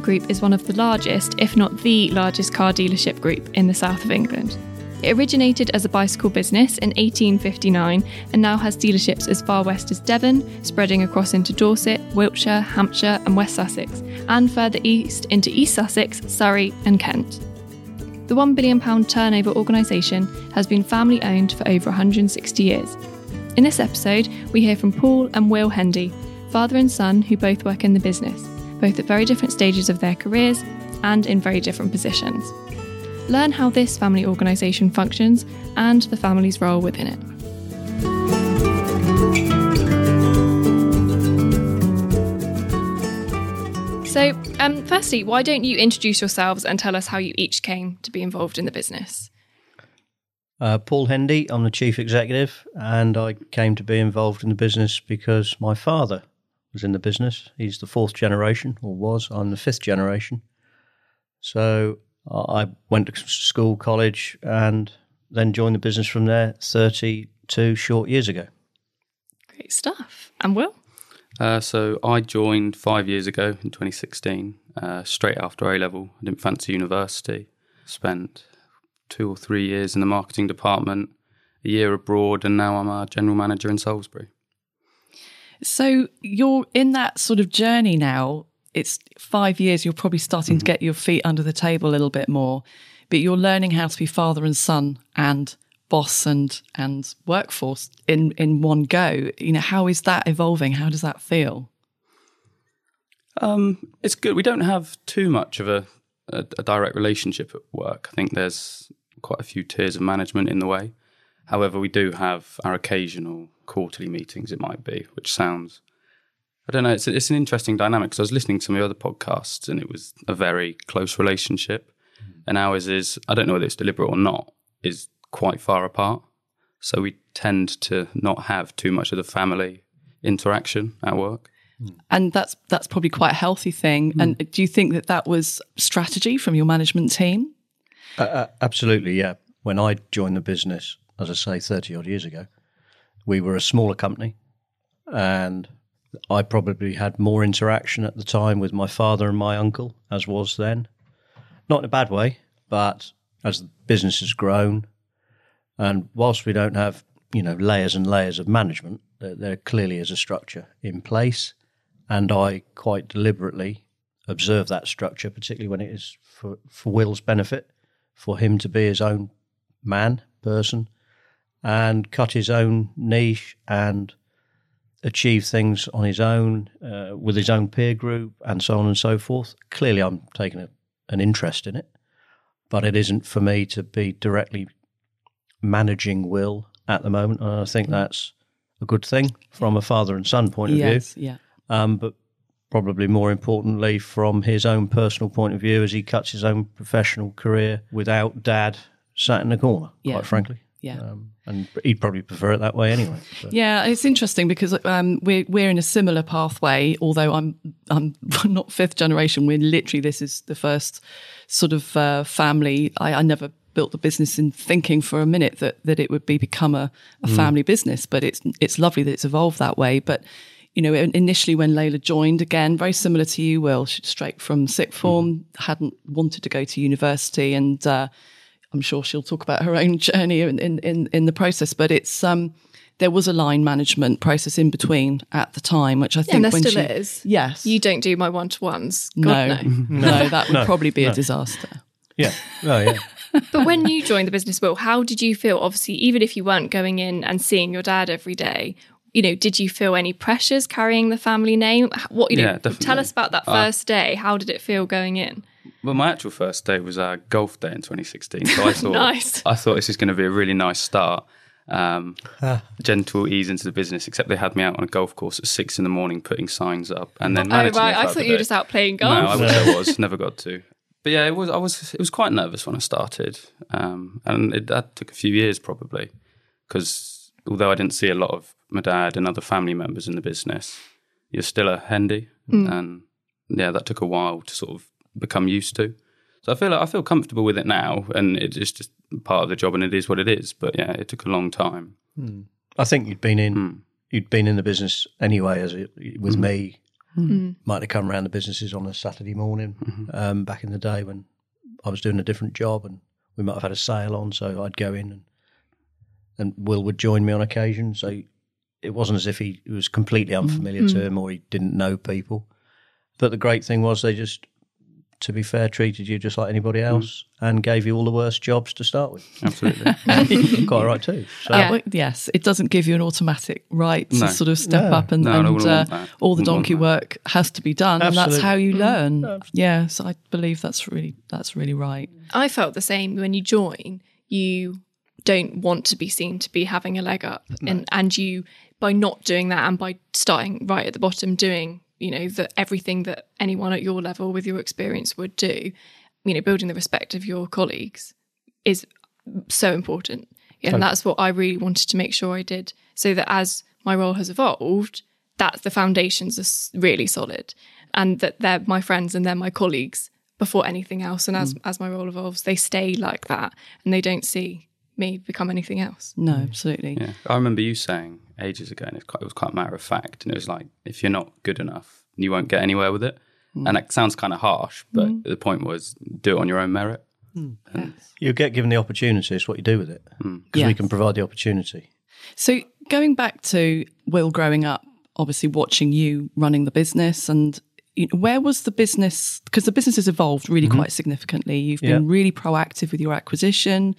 Group is one of the largest, if not the largest, car dealership group in the south of England. It originated as a bicycle business in 1859 and now has dealerships as far west as Devon, spreading across into Dorset, Wiltshire, Hampshire, and West Sussex, and further east into East Sussex, Surrey, and Kent. The £1 billion turnover organisation has been family owned for over 160 years. In this episode, we hear from Paul and Will Hendy, father and son who both work in the business, both at very different stages of their careers and in very different positions. Learn how this family organisation functions and the family's role within it. So, um, firstly, why don't you introduce yourselves and tell us how you each came to be involved in the business? Uh, Paul Hendy, I'm the chief executive, and I came to be involved in the business because my father was in the business. He's the fourth generation, or was. I'm the fifth generation. So I went to school, college, and then joined the business from there 32 short years ago. Great stuff. And Will? Uh, so I joined five years ago in 2016, uh, straight after A level. I didn't fancy university. Spent two or three years in the marketing department, a year abroad, and now I'm a general manager in Salisbury. So you're in that sort of journey now it's five years, you're probably starting mm-hmm. to get your feet under the table a little bit more, but you're learning how to be father and son and boss and and workforce in in one go. You know, how is that evolving? How does that feel? Um, it's good. We don't have too much of a, a, a direct relationship at work. I think there's quite a few tiers of management in the way. However, we do have our occasional quarterly meetings, it might be, which sounds I don't know. It's, it's an interesting dynamic because I was listening to some of the other podcasts and it was a very close relationship. Mm. And ours is, I don't know whether it's deliberate or not, is quite far apart. So we tend to not have too much of the family interaction at work. Mm. And that's that's probably quite a healthy thing. Mm. And do you think that that was strategy from your management team? Uh, uh, absolutely, yeah. When I joined the business, as I say, thirty odd years ago, we were a smaller company, and I probably had more interaction at the time with my father and my uncle, as was then. Not in a bad way, but as the business has grown, and whilst we don't have you know layers and layers of management, there, there clearly is a structure in place, and I quite deliberately observe that structure, particularly when it is for, for Will's benefit, for him to be his own man, person, and cut his own niche and achieve things on his own uh, with his own peer group and so on and so forth. Clearly, I'm taking a, an interest in it, but it isn't for me to be directly managing Will at the moment. And I think mm. that's a good thing from a father and son point of yes, view. Yeah. Um, but probably more importantly, from his own personal point of view, as he cuts his own professional career without dad sat in the corner, yeah. quite frankly. Yeah. Um, and he'd probably prefer it that way anyway. Yeah, it's interesting because um, we're we're in a similar pathway. Although I'm I'm not fifth generation. We're literally this is the first sort of uh, family. I, I, never built the business in thinking for a minute that that it would be become a, a mm. family business. But it's it's lovely that it's evolved that way. But you know, initially when Layla joined, again, very similar to you, Will, straight from sixth form, mm. hadn't wanted to go to university and. Uh, I'm sure she'll talk about her own journey in, in, in, the process, but it's, um, there was a line management process in between at the time, which I think yeah, when still she, is. Yes, you don't do my one to ones. No. no, no, that would no, probably be no. a disaster. Yeah, oh yeah. but when you joined the business, Will, how did you feel? Obviously, even if you weren't going in and seeing your dad every day, you know, did you feel any pressures carrying the family name? What you know, tell us about that uh, first uh, day. How did it feel going in? Well, my actual first day was a golf day in 2016. So I thought, nice. I thought this is going to be a really nice start. Um, ah. gentle ease into the business, except they had me out on a golf course at six in the morning putting signs up, and then oh right, I thought you were just out playing golf. No, I wish I was. Never got to. But yeah, it was. I was. It was quite nervous when I started, um, and it, that took a few years probably, because although I didn't see a lot of my dad and other family members in the business, you're still a Hendy, mm. and yeah, that took a while to sort of become used to. So I feel like I feel comfortable with it now, and it's just part of the job, and it is what it is. But yeah, it took a long time. Mm. I think you'd been in mm. you'd been in the business anyway, as it, with mm. me Might have come around the businesses on a Saturday morning um, back in the day when I was doing a different job, and we might have had a sale on, so I'd go in and and Will would join me on occasion. So it wasn't as if he was completely unfamiliar to him or he didn't know people. But the great thing was they just, to be fair, treated you just like anybody else and gave you all the worst jobs to start with. Absolutely. Quite right too. So Yeah. Well, yes, it doesn't give you an automatic right to No. sort of step No. up and, No, and uh, all the donkey work has to be done, and that's how you learn. Yeah, so I believe that's really that's really right. I felt the same when you join, you don't want to be seen to be having a leg up. And and you by not doing that and by starting right at the bottom doing, you know, that everything that anyone at your level with your experience would do, you know, building the respect of your colleagues is so important. Yeah, and that's what I really wanted to make sure I did. So that as my role has evolved, that the foundations are really solid and that they're my friends and they're my colleagues before anything else. And as, mm. as my role evolves, they stay like that and they don't see me become anything else. No, absolutely. Yeah, I remember you saying ages ago, and it was quite, it was quite matter of fact, and it was like, if you're not good enough, you won't get anywhere with it. Hmm. And that sounds kind of harsh, but hmm. the point was, do it on your own merit. Hmm. you get given the opportunity, it's what you do with it. Because we Yes. can provide the opportunity. So going back to Will growing up, obviously watching you running the business and you know, where was the business because the business has evolved really mm-hmm. quite significantly. You've been Yeah. really proactive with your acquisition.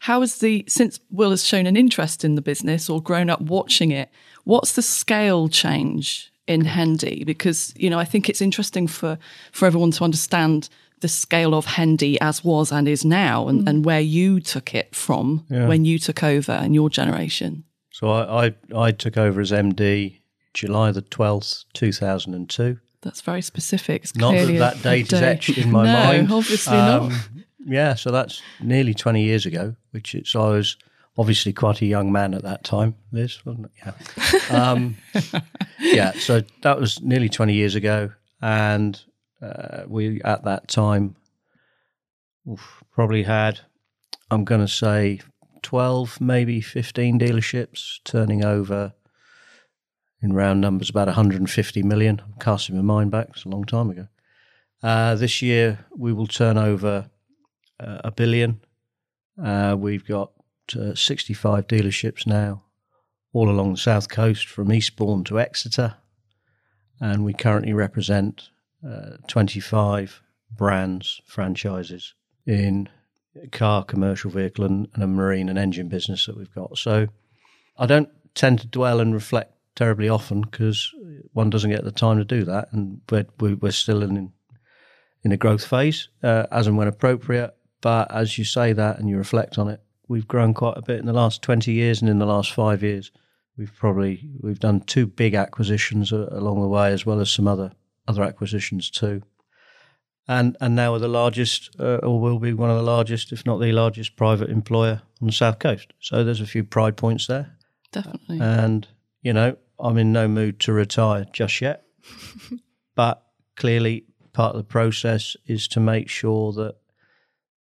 How has the since Will has shown an interest in the business or grown up watching it, what's the scale change in Hendy? Because, you know, I think it's interesting for for everyone to understand the scale of Hendy as was and is now and, and where you took it from when you took over and your generation. So I, I, I took over as MD July the 12th, 2002. That's very specific. It's Not that that date is etched in my no, mind. obviously Um, not. Yeah, so that's nearly 20 years ago, which is, I was obviously quite a young man at that time, Liz, wasn't it? Yeah. Um, yeah, so that was nearly 20 years ago. And uh, we, at that time, oof, probably had, I'm going to say, 12, maybe 15 dealerships turning over in round numbers about 150 million. I'm casting my mind back, it's a long time ago. Uh, this year we will turn over uh, a billion. Uh, we've got uh, 65 dealerships now, all along the south coast from Eastbourne to Exeter, and we currently represent uh, 25 brands, franchises in car, commercial vehicle, and, and a marine and engine business that we've got. So I don't tend to dwell and reflect terribly often because one doesn't get the time to do that, and we're, we- we're still in in a growth phase uh, as and when appropriate. But as you say that and you reflect on it, we've grown quite a bit in the last twenty years, and in the last five years, we've probably we've done two big acquisitions along the way, as well as some other other acquisitions too. And and now we're the largest, uh, or will be one of the largest, if not the largest, private employer on the south coast. So there's a few pride points there. Definitely. And, you know, I'm in no mood to retire just yet. but clearly, part of the process is to make sure that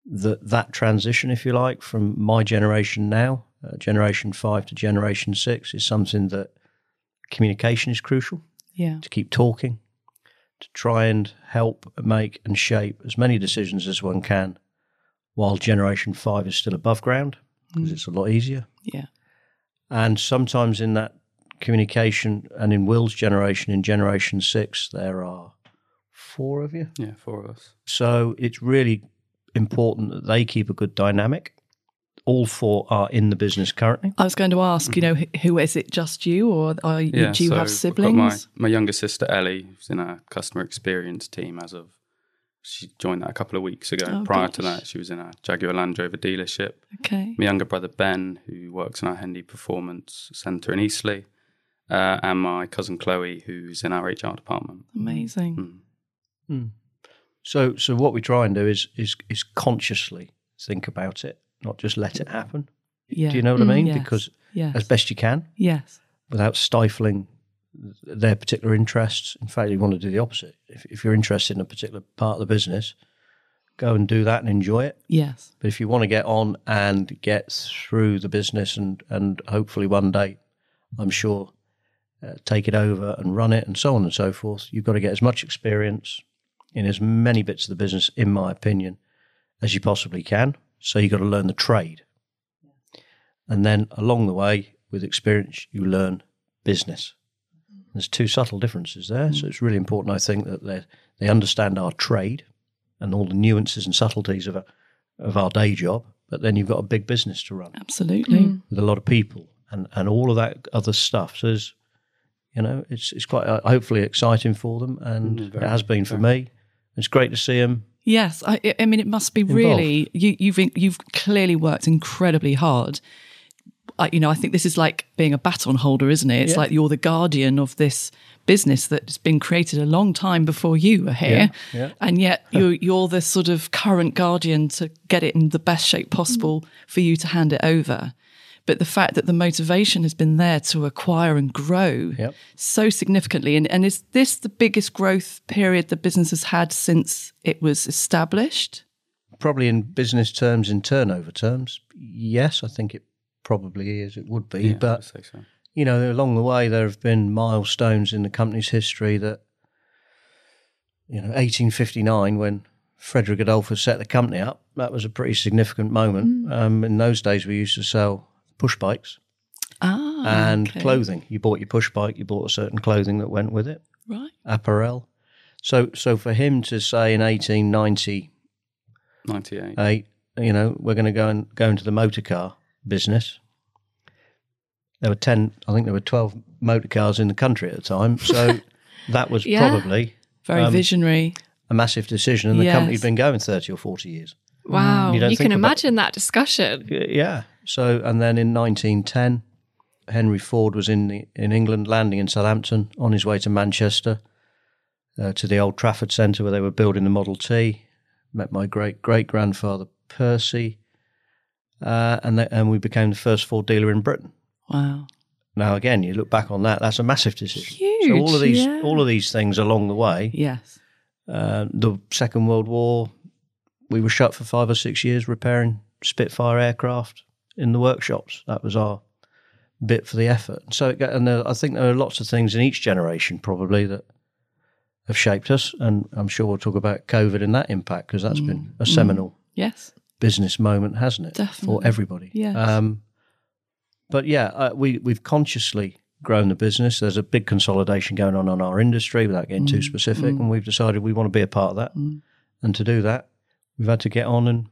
that, that transition, if you like, from my generation now, uh, generation five to generation six, is something that communication is crucial yeah. to keep talking, to try and help make and shape as many decisions as one can while generation five is still above ground because it's a lot easier. Yeah. And sometimes in that communication and in Will's generation, in generation six, there are four of you. Yeah, four of us. So it's really important that they keep a good dynamic. All four are in the business currently. I was going to ask, you know, who is it? Just you, or are you, Yeah, do you so have siblings? My, my younger sister Ellie, who's in our customer experience team as of she joined that a couple of weeks ago. Oh, Prior to that, she was in a Jaguar Land Rover dealership. Okay. My younger brother Ben, who works in our Hendy Performance Centre in Eastleigh, uh, and my cousin Chloe, who's in our HR department. Amazing. Mm. So, so what we try and do is is is consciously think about it, not just let it happen. Yeah. Do you know what I mean? Yes. Because Yes. as best you can, yes. without stifling their particular interests. In fact, you want to do the opposite. If, if you're interested in a particular part of the business, go and do that and enjoy it. Yes. But if you want to get on and get through the business and, and hopefully one day, I'm sure uh, take it over and run it, and so on and so forth. You've got to get as much experience in as many bits of the business, in my opinion, as you possibly can. So you've got to learn the trade. And then along the way, with experience, you learn business. There's two subtle differences there. So it's really important, I think, that they, they understand our trade and all the nuances and subtleties of, a, of our day job. But then you've got a big business to run Absolutely. with a lot of people and, and all of that other stuff. So you know, it's it's quite uh, hopefully exciting for them, and Mm, it has been for me. It's great to see him. Yes, I, I mean it must be really you, you've you've clearly worked incredibly hard. I, you know, I think this is like being a baton holder, isn't it? It's Yeah. like you're the guardian of this business that's been created a long time before you were here, Yeah, yeah. and yet you're you're the sort of current guardian to get it in the best shape possible mm. for you to hand it over. But the fact that the motivation has been there to acquire and grow Yep. so significantly, and, and is this the biggest growth period the business has had since it was established? Probably in business terms, in turnover terms, yes, I think it probably is. It would be, Yeah, but I'd say so. you know, along the way, there have been milestones in the company's history that, you know, 1859, when Frederick Adolphus set the company up, that was a pretty significant moment. Um, in those days, we used to sell push bikes Ah, and okay. clothing. You bought your push bike, you bought a certain clothing that went with it, right? apparel. So, so for him to say in 1898, 98. you know, we're going to go and go into the motor car business. There were ten, I think there were twelve motor cars in the country at the time. So that was Yeah. probably Very Um, visionary. a massive decision, and the Yes. company's been going thirty or forty years. Wow. You You, can about- imagine that discussion. Yeah. So, and then in 1910, Henry Ford was in the, in England, landing in Southampton on his way to Manchester, uh, to the Old Trafford Centre where they were building the Model T. Met my great great grandfather Percy, uh, and th- and we became the first Ford dealer in Britain. Wow. Now, again, you look back on that; that's a massive decision. Huge. So all of these yeah. all of these things along the way. Yes. Uh, the Second World War, we were shut for five or six years repairing Spitfire aircraft in the workshops. That was our bit for the effort. So, it, got- and there, I think there are lots of things in each generation probably that have shaped us. And I'm sure we'll talk about COVID and that impact because that's been mm. a seminal mm. Yes. business moment, hasn't it, for everybody? Yes. Um, but yeah, uh, we we've consciously grown the business. There's a big consolidation going on in our industry, without getting too mm. specific, and we've decided we want to be a part of that. And to do that, we've had to get on and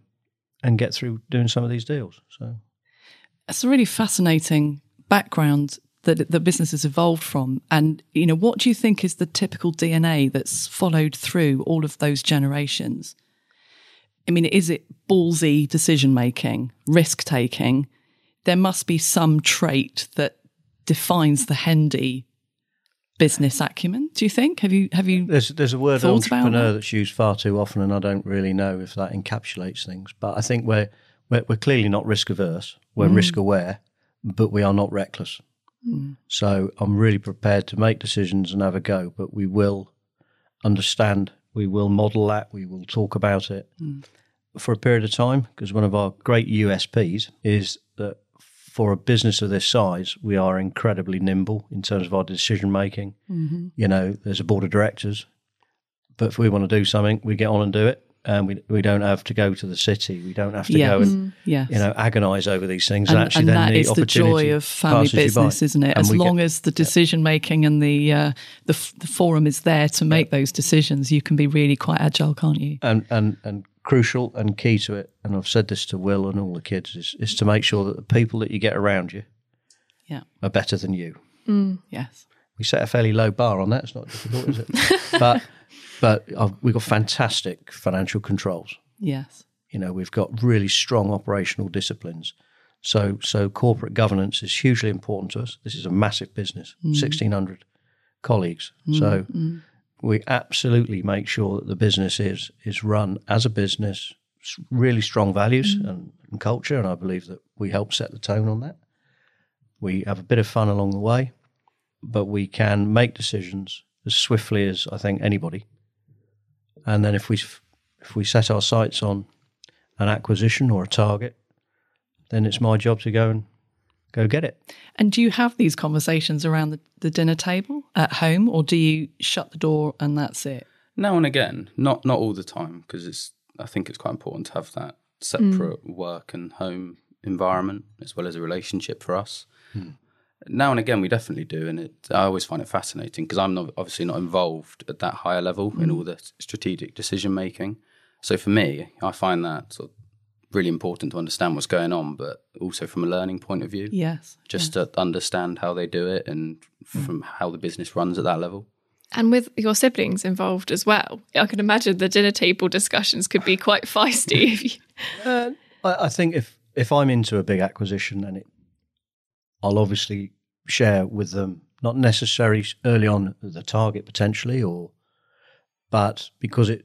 and get through doing some of these deals. So It's a really fascinating background that the business has evolved from. And, you know, what do you think is the typical DNA that's followed through all of those generations? I mean, is it ballsy decision making, risk taking? There must be some trait that defines the Hendy business acumen. Do you think? Have you have you there's there's a word entrepreneur that? that's used far too often, and I don't really know if that encapsulates things. But I think we're we're, we're clearly not risk averse. We're Mm. risk aware, but we are not reckless. Mm. So I'm really prepared to make decisions and have a go, but we will understand. We will model that. We will talk about it mm. for a period of time because one of our great USPs is that for a business of this size, we are incredibly nimble in terms of our decision making. Mm-hmm. You know, there's a board of directors, but if we want to do something, we get on and do it, and we we don't have to go to the city. We don't have to Yes. go and yes. you know agonise over these things. and, And, actually, and then that the is the joy of family passes you by. business, isn't it? As we get- long as the decision making and the, uh, the f- the forum is there to make those decisions, you can be really quite agile, can't you? and and and crucial and key to it, and I've said this to Will and all the kids, is is to make sure that the people that you get around you Yeah. are better than you. Yes. We set a fairly low bar on that. It's not difficult, is it? but but uh, we've got fantastic financial controls. Yes. You know, we've got really strong operational disciplines. So so corporate governance is hugely important to us. This is a massive business, mm. sixteen hundred colleagues. Mm, so mm. we absolutely make sure that the business is is run as a business, really strong values and, and culture, and I believe that we help set the tone on that. We have a bit of fun along the way, but we can make decisions as swiftly as I think anybody. And then if we if we set our sights on an acquisition or a target, then it's my job to go and go get it. And do you have these conversations around the, the dinner table at home, or do you shut the door and that's it? Now and again, not not all the time, because it's. I think it's quite important to have that separate mm. work and home environment as well as a relationship for us. Hmm. Now and again, we definitely do, and it, I always find it fascinating because I'm not, obviously not involved at that higher level in mm. all the strategic decision making. So for me, I find that sort of really important to understand what's going on, but also from a learning point of view, Yes. just to understand how they do it and mm. from how the business runs at that level. And with your siblings involved as well, I can imagine the dinner table discussions could be quite feisty. If uh, I, I think if if I'm into a big acquisition, then it, I'll obviously share with them not necessarily early on the target potentially, or but because it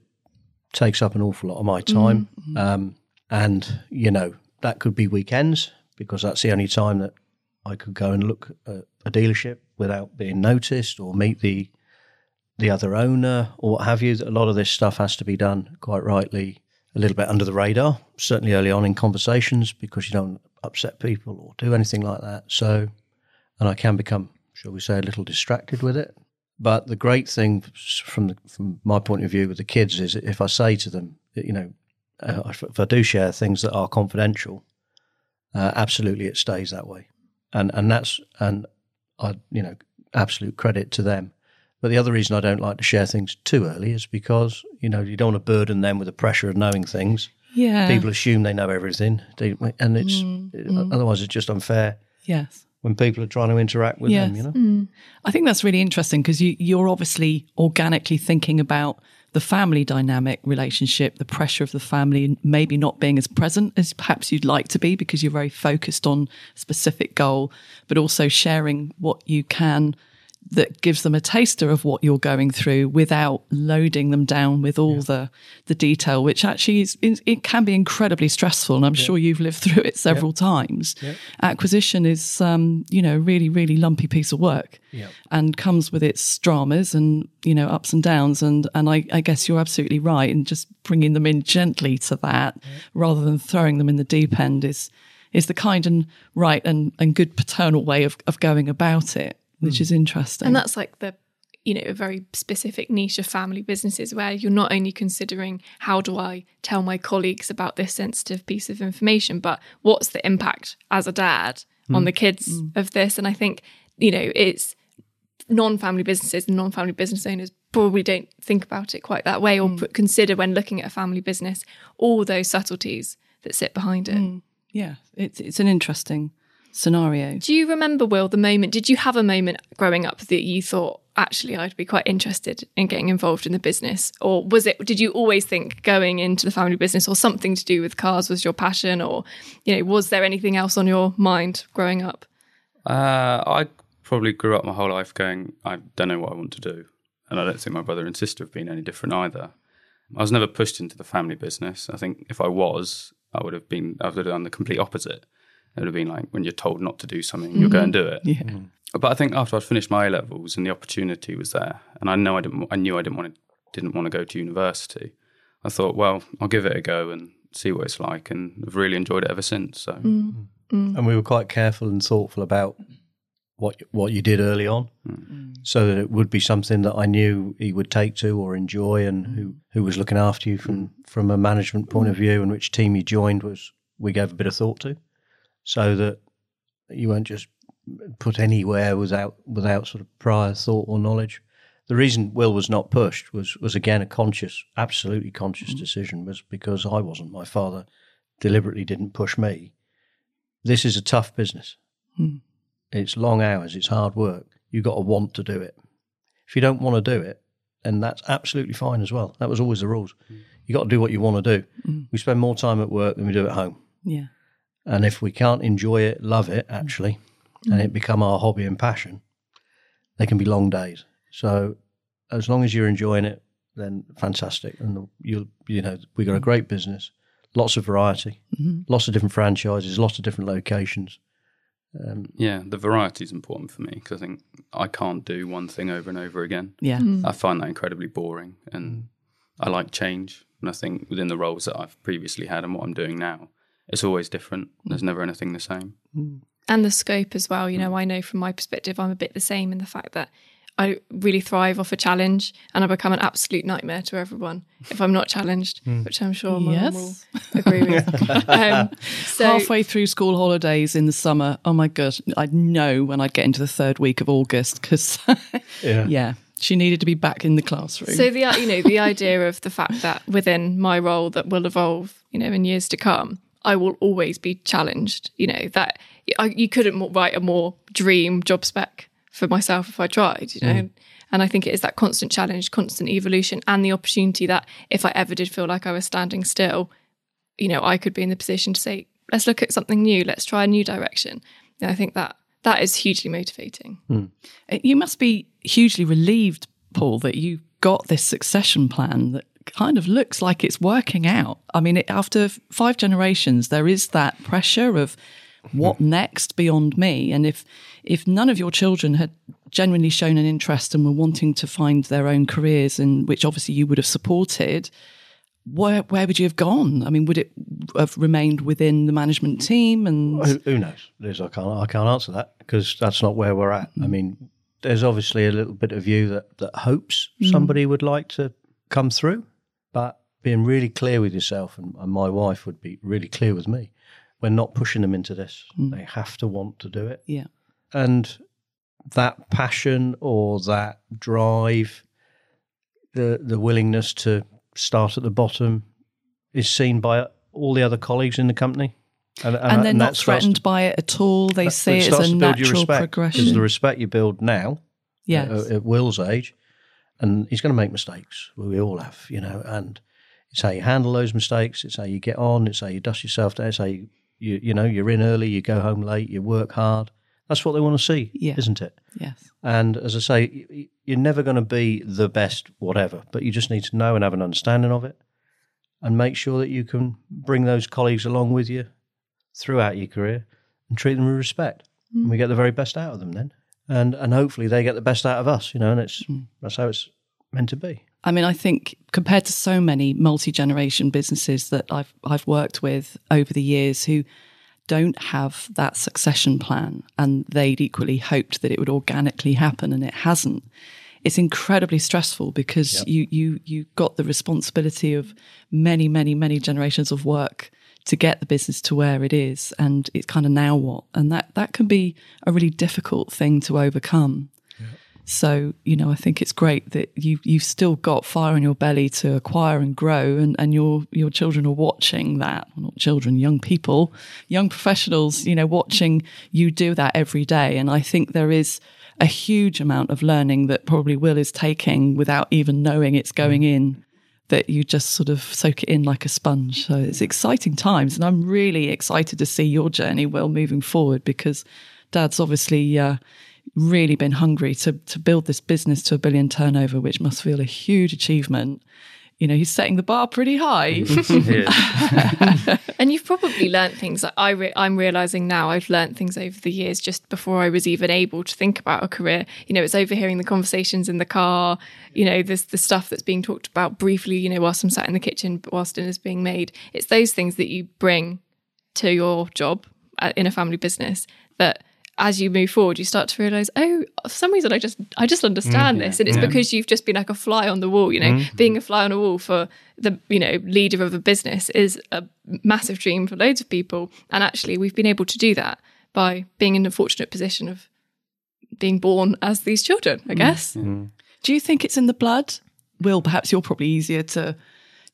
takes up an awful lot of my time, um, and you know that could be weekends because that's the only time that I could go and look at a dealership without being noticed or meet the the other owner or what have you. A lot of this stuff has to be done quite rightly a little bit under the radar, certainly early on in conversations because you don't upset people or do anything like that. So, and I can become, shall we say, a little distracted with it. But the great thing from the, from my point of view with the kids is if I say to them, you know, uh, if I do share things that are confidential, uh, absolutely it stays that way, and and that's and I you know absolute credit to them. But the other reason I don't like to share things too early is because you know you don't want to burden them with the pressure of knowing things. Yeah. People assume they know everything, they, and it's mm, mm. otherwise it's just unfair Yes. when people are trying to interact with them. You know, mm. I think that's really interesting because you, you're obviously organically thinking about the family dynamic relationship, the pressure of the family, maybe not being as present as perhaps you'd like to be because you're very focused on a specific goal, but also sharing what you can that gives them a taster of what you're going through without loading them down with all the the detail which actually is it can be incredibly stressful and i'm sure you've lived through it several times. Acquisition is um you know really really lumpy piece of work Yeah. and comes with its dramas and you know ups and downs and and I, I guess you're absolutely right in just bringing them in gently to that rather than throwing them in the deep end is is the kind and right and and good paternal way of of going about it which is hmm. interesting. And that's like the you know a very specific niche of family businesses where you're not only considering how do I tell my colleagues about this sensitive piece of information, but what's the impact as a dad on hmm. the kids hmm. of this? And I think you know it's non-family businesses and non-family business owners probably don't think about it quite that way or put, consider when looking at a family business all those subtleties that sit behind it. yeah it's it's an interesting scenario Do you remember, Will, the moment? Did you have a moment growing up that you thought, actually, I'd be quite interested in getting involved in the business? Or was it, did you always think going into the family business or something to do with cars was your passion? Or, you know, was there anything else on your mind growing up? Uh, I probably grew up my whole life going, I don't know what I want to do. And I don't think my brother and sister have been any different either. I was never pushed into the family business. I think if I was, I would have been, I would have done the complete opposite. It would have been like when you're told not to do something, you'll go and mm-hmm. do it. yeah. Mm. But I think after I'd finished my A levels and the opportunity was there, and I know I didn't, I knew I didn't want to, didn't want to go to university. I thought, well, I'll give it a go and see what it's like, and I've really enjoyed it ever since. So. Mm. Mm. And we were quite careful and thoughtful about what what you did early on, so that it would be something that I knew he would take to or enjoy, and who who was looking after you from from a management point of view, and which team you joined was we gave a bit of thought to, so that you weren't just put anywhere without without sort of prior thought or knowledge. The reason Will was not pushed was was again a conscious, absolutely conscious mm-hmm. decision, was because I wasn't. My father deliberately didn't push me. This is a tough business. Hmm. It's long hours. It's hard work. You got to want to do it. If you don't want to do it, then that's absolutely fine as well. That was always the rules. Hmm. You got to do what you want to do. Hmm. We spend more time at work than we do at home. yeah And if we can't enjoy it, love it, mm. actually, and it mm. become our hobby and passion, they can be long days. So as long as you're enjoying it, then fantastic. And you'll, you know, we got a mm. great business, lots of variety, mm-hmm. lots of different franchises, lots of different locations. Um, yeah, the variety is important for me because I think I can't do one thing over and over again. yeah I find that incredibly boring, and I like change. And I think within the roles that I've previously had and what I'm doing now, it's always different. There's mm. never anything the same. Mm. and the scope as well. You mm. know, I know from my perspective, I'm a bit the same in the fact that I really thrive off a challenge and I become an absolute nightmare to everyone if I'm not challenged, which I'm sure my mum will Yes. agree with. um, so, Halfway through school holidays in the summer, oh my gosh, I'd know when I'd get into the third week of August because, Yeah. yeah, she needed to be back in the classroom. So the you know the idea of the fact that within my role that will evolve, you know, in years to come, I will always be challenged. You know that I, you couldn't write a more dream job spec for myself if I tried. You know, and I think it is that constant challenge, constant evolution, and the opportunity that if I ever did feel like I was standing still, you know, I could be in the position to say, let's look at something new, let's try a new direction. And I think that that is hugely motivating. Uh, You must be hugely relieved, Paul, that you got this succession plan that kind of looks like it's working out. I mean, it, after five generations, there is that pressure of what hmm. next beyond me. And if if none of your children had genuinely shown an interest and were wanting to find their own careers, and which obviously you would have supported, where where would you have gone? I mean, would it have remained within the management team? And Who, who knows, Liz? I can't. I can't answer that because that's not where we're at. I hmm. mean, there's obviously a little bit of you that that hopes hmm. somebody would like to come through, but being really clear with yourself, and, and my wife would be really clear with me. We're not pushing them into this. Mm. They have to want to do it, yeah, and that passion or that drive, the the willingness to start at the bottom, is seen by all the other colleagues in the company. And, and they're not that to- threatened by it at all. They that- see it as a to build your natural respect, progression. the respect you build now uh, Yes. at, at Will's age, and he's going to make mistakes. We all have, you know, and it's how you handle those mistakes. It's how you get on. It's how you dust yourself down. It's how you, you, you know, you're in early, you go home late, you work hard. That's what they want to see, Yeah. isn't it? yes. And as I say, you're never going to be the best, whatever, but you just need to know and have an understanding of it and make sure that you can bring those colleagues along with you throughout your career and treat them with respect. And we mm. get the very best out of them then. And and hopefully they get the best out of us, you know, and it's hmm. that's how it's meant to be. I mean, I think compared to so many multi generation businesses that I've I've worked with over the years who don't have that succession plan and they'd equally hoped that it would organically happen and it hasn't. It's incredibly stressful because you you you got the responsibility of many, many, many generations of work to get the business to where it is and it's kind of now what. And that that can be a really difficult thing to overcome. So, you know, I think it's great that you you've still got fire in your belly to acquire and grow and, and your your children are watching that. Well, not children, young people, young professionals, you know, watching you do that every day. And I think there is a huge amount of learning that probably Will is taking without even knowing it's going in that you just sort of soak it in like a sponge. So it's exciting times. And I'm really excited to see your journey, Will, moving forward because dad's obviously uh, really been hungry to, to build this business to a billion turnover, which must feel a huge achievement. You know, he's setting the bar pretty high. And you've probably learnt things that I re- I'm realizing now. I've learnt things over the years just before I was even able to think about a career. You know, it's overhearing the conversations in the car. You know, there's the stuff that's being talked about briefly. You know, whilst I'm sat in the kitchen, whilst dinner's being made. It's those things that you bring to your job uh, in a family business that as you move forward you start to realize oh for some reason i just i just understand mm, this and it's because you've just been like a fly on the wall you know mm-hmm. being a fly on a wall for the you know leader of a business is a massive dream for loads of people and actually we've been able to do that by being in a fortunate position of being born as these children i mm, guess mm. do you think it's in the blood? Will, perhaps you're probably easier to.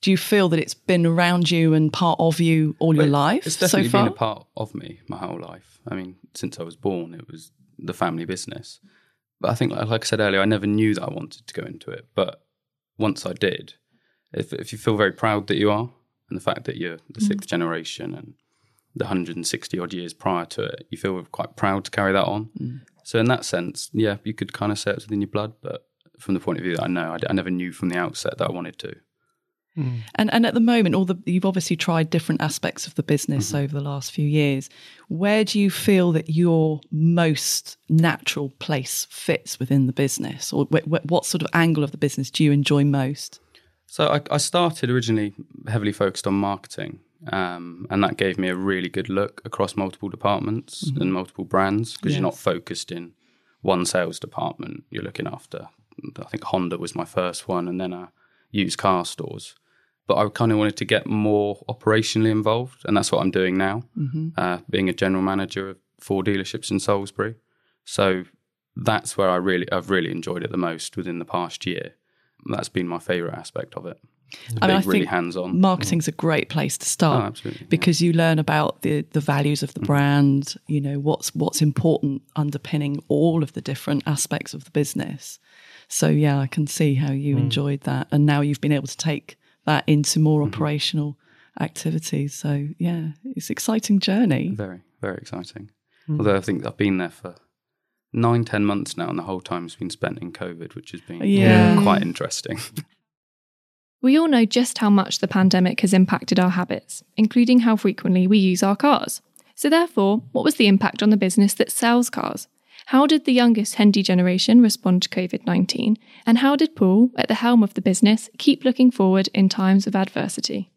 Do you feel that it's been around you and part of you all your life It's so definitely far? been a part of me my whole life. I mean, since I was born, it was the family business. But I think, like like I said earlier, I never knew that I wanted to go into it. But once I did, if, if you feel very proud that you are, and the fact that you're the mm-hmm. sixth generation and the 160 odd years prior to it, you feel quite proud to carry that on. Mm. So, in that sense, yeah, you could kind of say it's within your blood. But from the point of view that I know, I never knew from the outset that I wanted to. And and at the moment, all the you've obviously tried different aspects of the business Mm-hmm. over the last few years. Where do you feel that your most natural place fits within the business, or wh- wh- what sort of angle of the business do you enjoy most? So I, I started originally heavily focused on marketing, Um, and that gave me a really good look across multiple departments and multiple brands because you're not focused in one sales department. You're looking after, I think Honda was my first one, and then our used car stores. But I kind of wanted to get more operationally involved, and that's what I'm doing now, uh, being a general manager of four dealerships in Salisbury. So that's where I really, I've really enjoyed it the most within the past year. That's been my favourite aspect of it. I mean, I Being really think hands on. marketing's a great place to start Oh, absolutely, yeah. because you learn about the the values of the brand. You know what's what's important underpinning all of the different aspects of the business. So yeah, I can see how you Mm. enjoyed that, and now you've been able to take that into more Mm-hmm. operational activities. So yeah, it's an exciting journey. Very, very exciting. Hmm. Although I think I've been there for nine, ten months now, and the whole time's been spent in COVID, which has been Yeah. quite interesting. We all know just how much the pandemic has impacted our habits, including how frequently we use our cars. So, therefore, what was the impact on the business that sells cars? How did the youngest Hendy generation respond to COVID 19? And how did Paul, at the helm of the business, keep looking forward in times of adversity?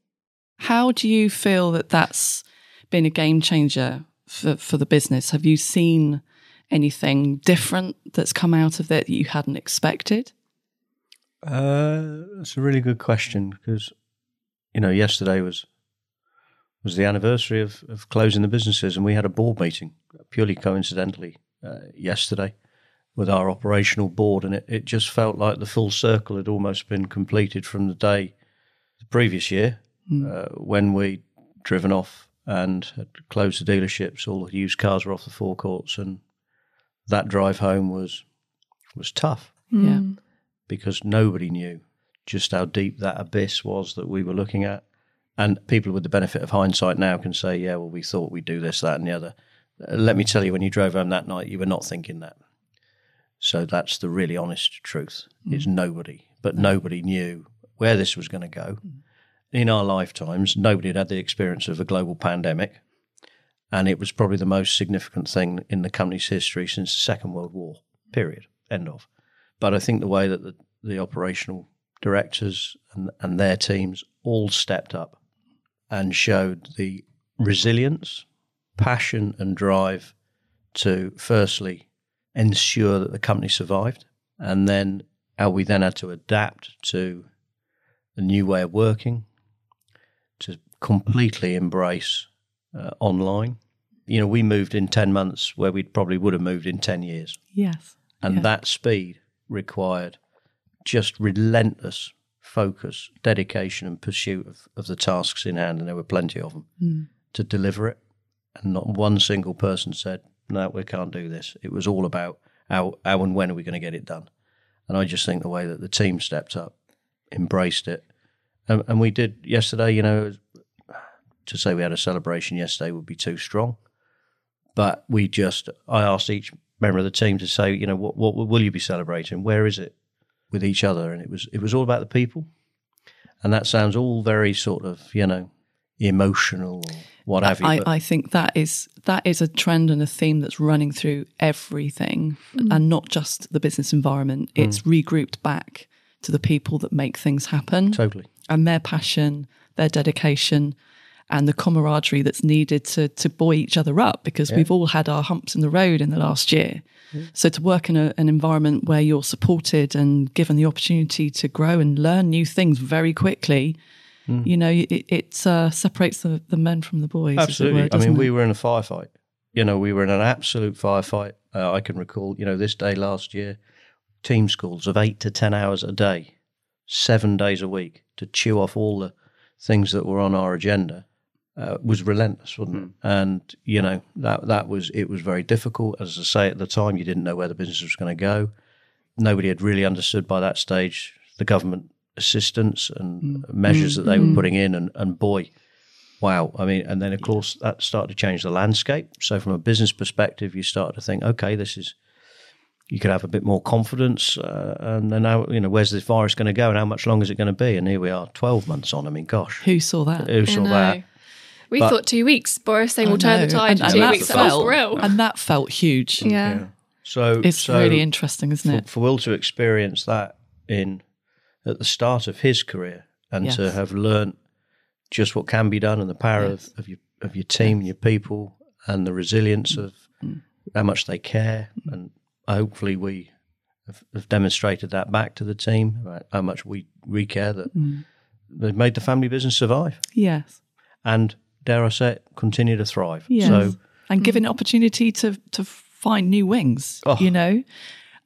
How do you feel that that's been a game changer for, for the business? Have you seen anything different that's come out of it that you hadn't expected? Uh, that's a really good question because, you know, yesterday was was the anniversary of, of closing the businesses, and we had a board meeting purely coincidentally uh, yesterday with our operational board, and it, it just felt like the full circle had almost been completed from the day the previous year uh, when we driven off and had closed the dealerships, all the used cars were off the forecourts, and that drive home was was tough Yeah. because nobody knew just how deep that abyss was that we were looking at. And people with the benefit of hindsight now can say, yeah, well, we thought we'd do this, that, and the other. Let me tell you, when you drove home that night, you were not thinking that. So that's the really honest truth. Hmm. Is nobody, but nobody knew where this was going to go. Hmm. In our lifetimes, nobody had had the experience of a global pandemic, and it was probably the most significant thing in the company's history since the Second World War. Period. End of. But I think the way that the, the operational directors and, and their teams all stepped up and showed the resilience, passion, and drive to firstly ensure that the company survived, and then how we then had to adapt to the new way of working, to completely embrace uh, online. You know, we moved in 10 months where we probably would have moved in 10 years. Yes. And Yeah. that speed required just relentless focus, dedication, and pursuit of, of the tasks in hand. And there were plenty of them to deliver it. And not one single person said, no, we can't do this. It was all about how, how and when are we going to get it done. And I just think the way that the team stepped up, embraced it. And, and we did yesterday, you know, to say we had a celebration yesterday would be too strong. But we just, I asked each member of the team to say, you know, what, what will you be celebrating? Where is it with each other? And it was, it was all about the people. And that sounds all very sort of, you know, emotional or what have you. I, I think that is that is a trend and a theme that's running through everything hmm. and not just the business environment. Hmm. It's regrouped back to the people that make things happen totally. and their passion, their dedication, and the camaraderie that's needed to to buoy each other up because we've all had our humps in the road in the last year. Hmm. So to work in a, an environment where you're supported and given the opportunity to grow and learn new things very quickly, you know, it, it uh, separates the, the men from the boys. Absolutely. were, I mean, it? we were in a firefight. You know, we were in an absolute firefight. Uh, I can recall, you know, this day last year, Teams calls of eight to 10 hours a day, seven days a week to chew off all the things that were on our agenda. Uh, was relentless, wasn't it? And you know that that was it was very difficult. As I say, at the time, you didn't know where the business was going to go. Nobody had really understood by that stage the government assistance and mm. measures mm, that they were mm. putting in. And, and boy, wow. I mean, and then of course that started to change the landscape. So from a business perspective, you started to think, okay, this is, you could have a bit more confidence. Uh, and then now, you know, where's this virus going to go and how much longer is it going to be? And here we are, 12 months on. I mean, gosh, Who saw that? who saw that? We But- thought two weeks. Boris saying we'll turn the tide and, in and two that weeks. That felt, real. and that felt huge. Yeah. So It's so really interesting, isn't for, it? for Will to experience that in at the start of his career and to have learnt just what can be done and the power Yes. of, of your of your team and your people and the resilience mm. of how much they care mm. and hopefully we have, have demonstrated that back to the team how much we we care that mm. they've made the family business survive Yes. and dare I say it continue to thrive. Yes. So and given opportunity to to find new wings. Oh. You know,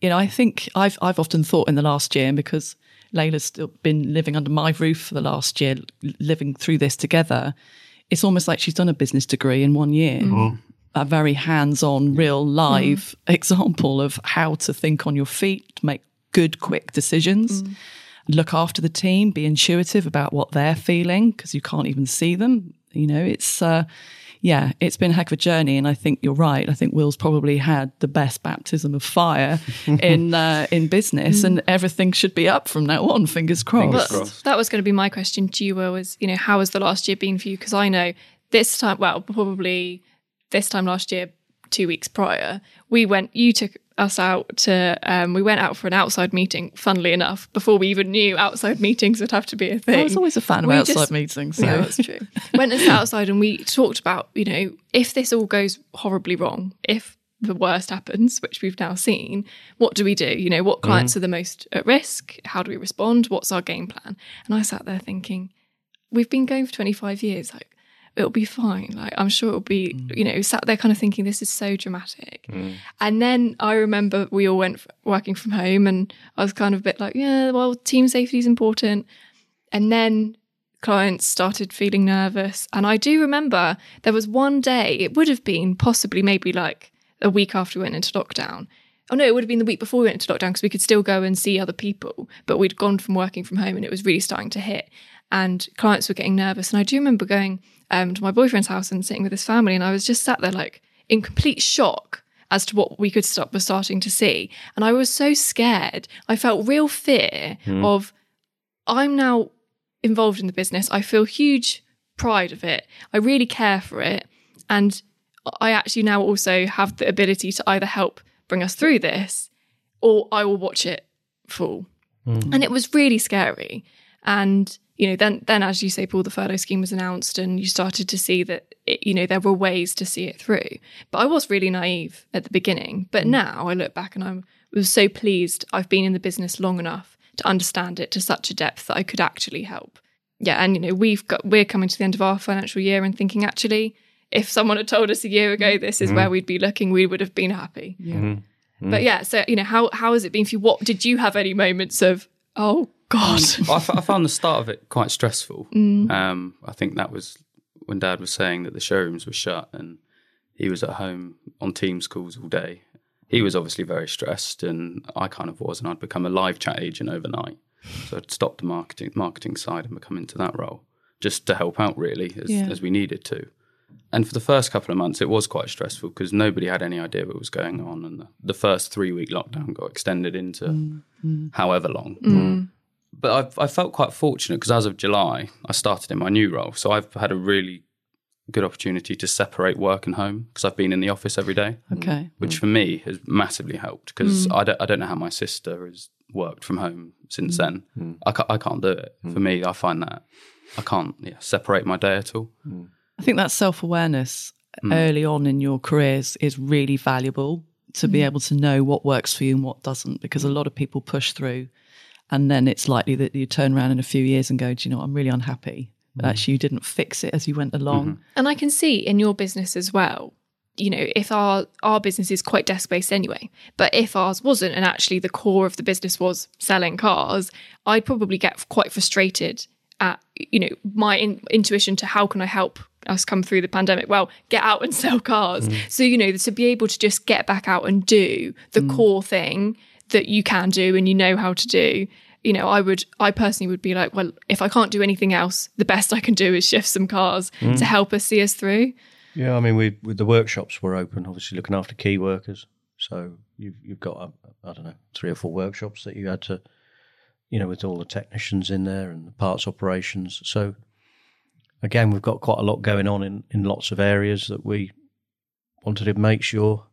you know. I think I've I've often thought in the last year because Layla's still been living under my roof for the last year, living through this together. It's almost like she's done a business degree in one year. Mm-hmm. Mm-hmm. A very hands-on, real mm-hmm. live example of how to think on your feet, make good, quick decisions, mm. look after the team, be intuitive about what they're feeling because you can't even see them. You know, it's uh, yeah, it's been a heck of a journey, and I think you're right. I think Will's probably had the best baptism of fire in uh, in business, and everything should be up from now on. Fingers crossed. But that was going to be my question to you, Will, was, you know, how has the last year been for you? Because I know this time, well, probably this time last year, two weeks prior, we went, you took us out to, um, we went out for an outside meeting, funnily enough, before we even knew outside meetings would have to be a thing. I was always a fan of outside just- meetings. So. Yeah, that's true. Went and sat outside and we talked about, you know, if this all goes horribly wrong, if the worst happens, which we've now seen, what do we do? You know, what clients are the most at risk? How do we respond? What's our game plan? And I sat there thinking, we've been going for 25 years. Like, it'll be fine. Like, I'm sure it'll be, mm. you know, sat there kind of thinking, this is so dramatic. Mm. And then I remember we all went f- working from home and I was kind of a bit like, yeah, well, team safety is important. And then clients started feeling nervous. And I do remember there was one day, it would have been possibly maybe like a week after we went into lockdown. Oh no, it would have been the week before we went into lockdown because we could still go and see other people, but we'd gone from working from home and it was really starting to hit. And clients were getting nervous. And I do remember going um, to my boyfriend's house and sitting with his family, and I was just sat there like in complete shock as to what we could stop was starting to see. And I was so scared. I felt real fear of I'm now involved in the business. I feel huge pride of it. I really care for it. And I actually now also have the ability to either help bring us through this or I will watch it fall. And it was really scary. And, you know, then, then as you say, Paul, the furlough scheme was announced and you started to see that, it, you know, there were ways to see it through. But I was really naive at the beginning. But mm. now I look back and I was so pleased I've been in the business long enough to understand it to such a depth that I could actually help. Yeah, and you know, we've got we're coming to the end of our financial year and thinking actually, if someone had told us a year ago mm. this is where mm-hmm. we'd be looking, we would have been happy. Yeah. Mm-hmm. But mm. yeah, so you know, how how has it been for you? What did you have any moments of oh god? I, f- I found the start of it quite stressful. Mm. Um, I think that was when Dad was saying that the showrooms were shut and he was at home on Teams calls all day. He was obviously very stressed, and I kind of was, and I'd become a live chat agent overnight. So I'd stopped the marketing marketing side and become into that role just to help out really as, Yeah. as we needed to. And for the first couple of months, it was quite stressful because nobody had any idea what was going on, and the, the first three week lockdown got extended into mm, mm. however long but I've, I felt quite fortunate because as of July, I started in my new role. So I've had a really good opportunity to separate work and home because I've been in the office every day, mm. Okay. which mm. for me has massively helped because mm. I, don't, I don't know how my sister has worked from home since then. I, can't, I can't do it. For me, I find that I can't yeah, separate my day at all. I think that self awareness early on in your careers is really valuable to be able to know what works for you and what doesn't, because a lot of people push through and then it's likely that you turn around in a few years and go, Do you know, what? I'm really unhappy. But mm. actually, you didn't fix it as you went along. Mm-hmm. And I can see in your business as well, you know, if our our business is quite desk based anyway, but if ours wasn't and actually the core of the business was selling cars, I'd probably get quite frustrated at you know my in, intuition to how can I help us come through the pandemic? Well, get out and sell cars. Mm. So you know to be able to just get back out and do the mm. core thing that you can do and you know how to do you know, I would, I personally would be like, well, if I can't do anything else, the best I can do is shift some cars to help us see us through. Yeah, I mean, we with the workshops were open, obviously looking after key workers. So you've you've got uh, I don't know three or four workshops that you had to, you know, with all the technicians in there and the parts operations. So again, we've got quite a lot going on in in lots of areas that we wanted to make sure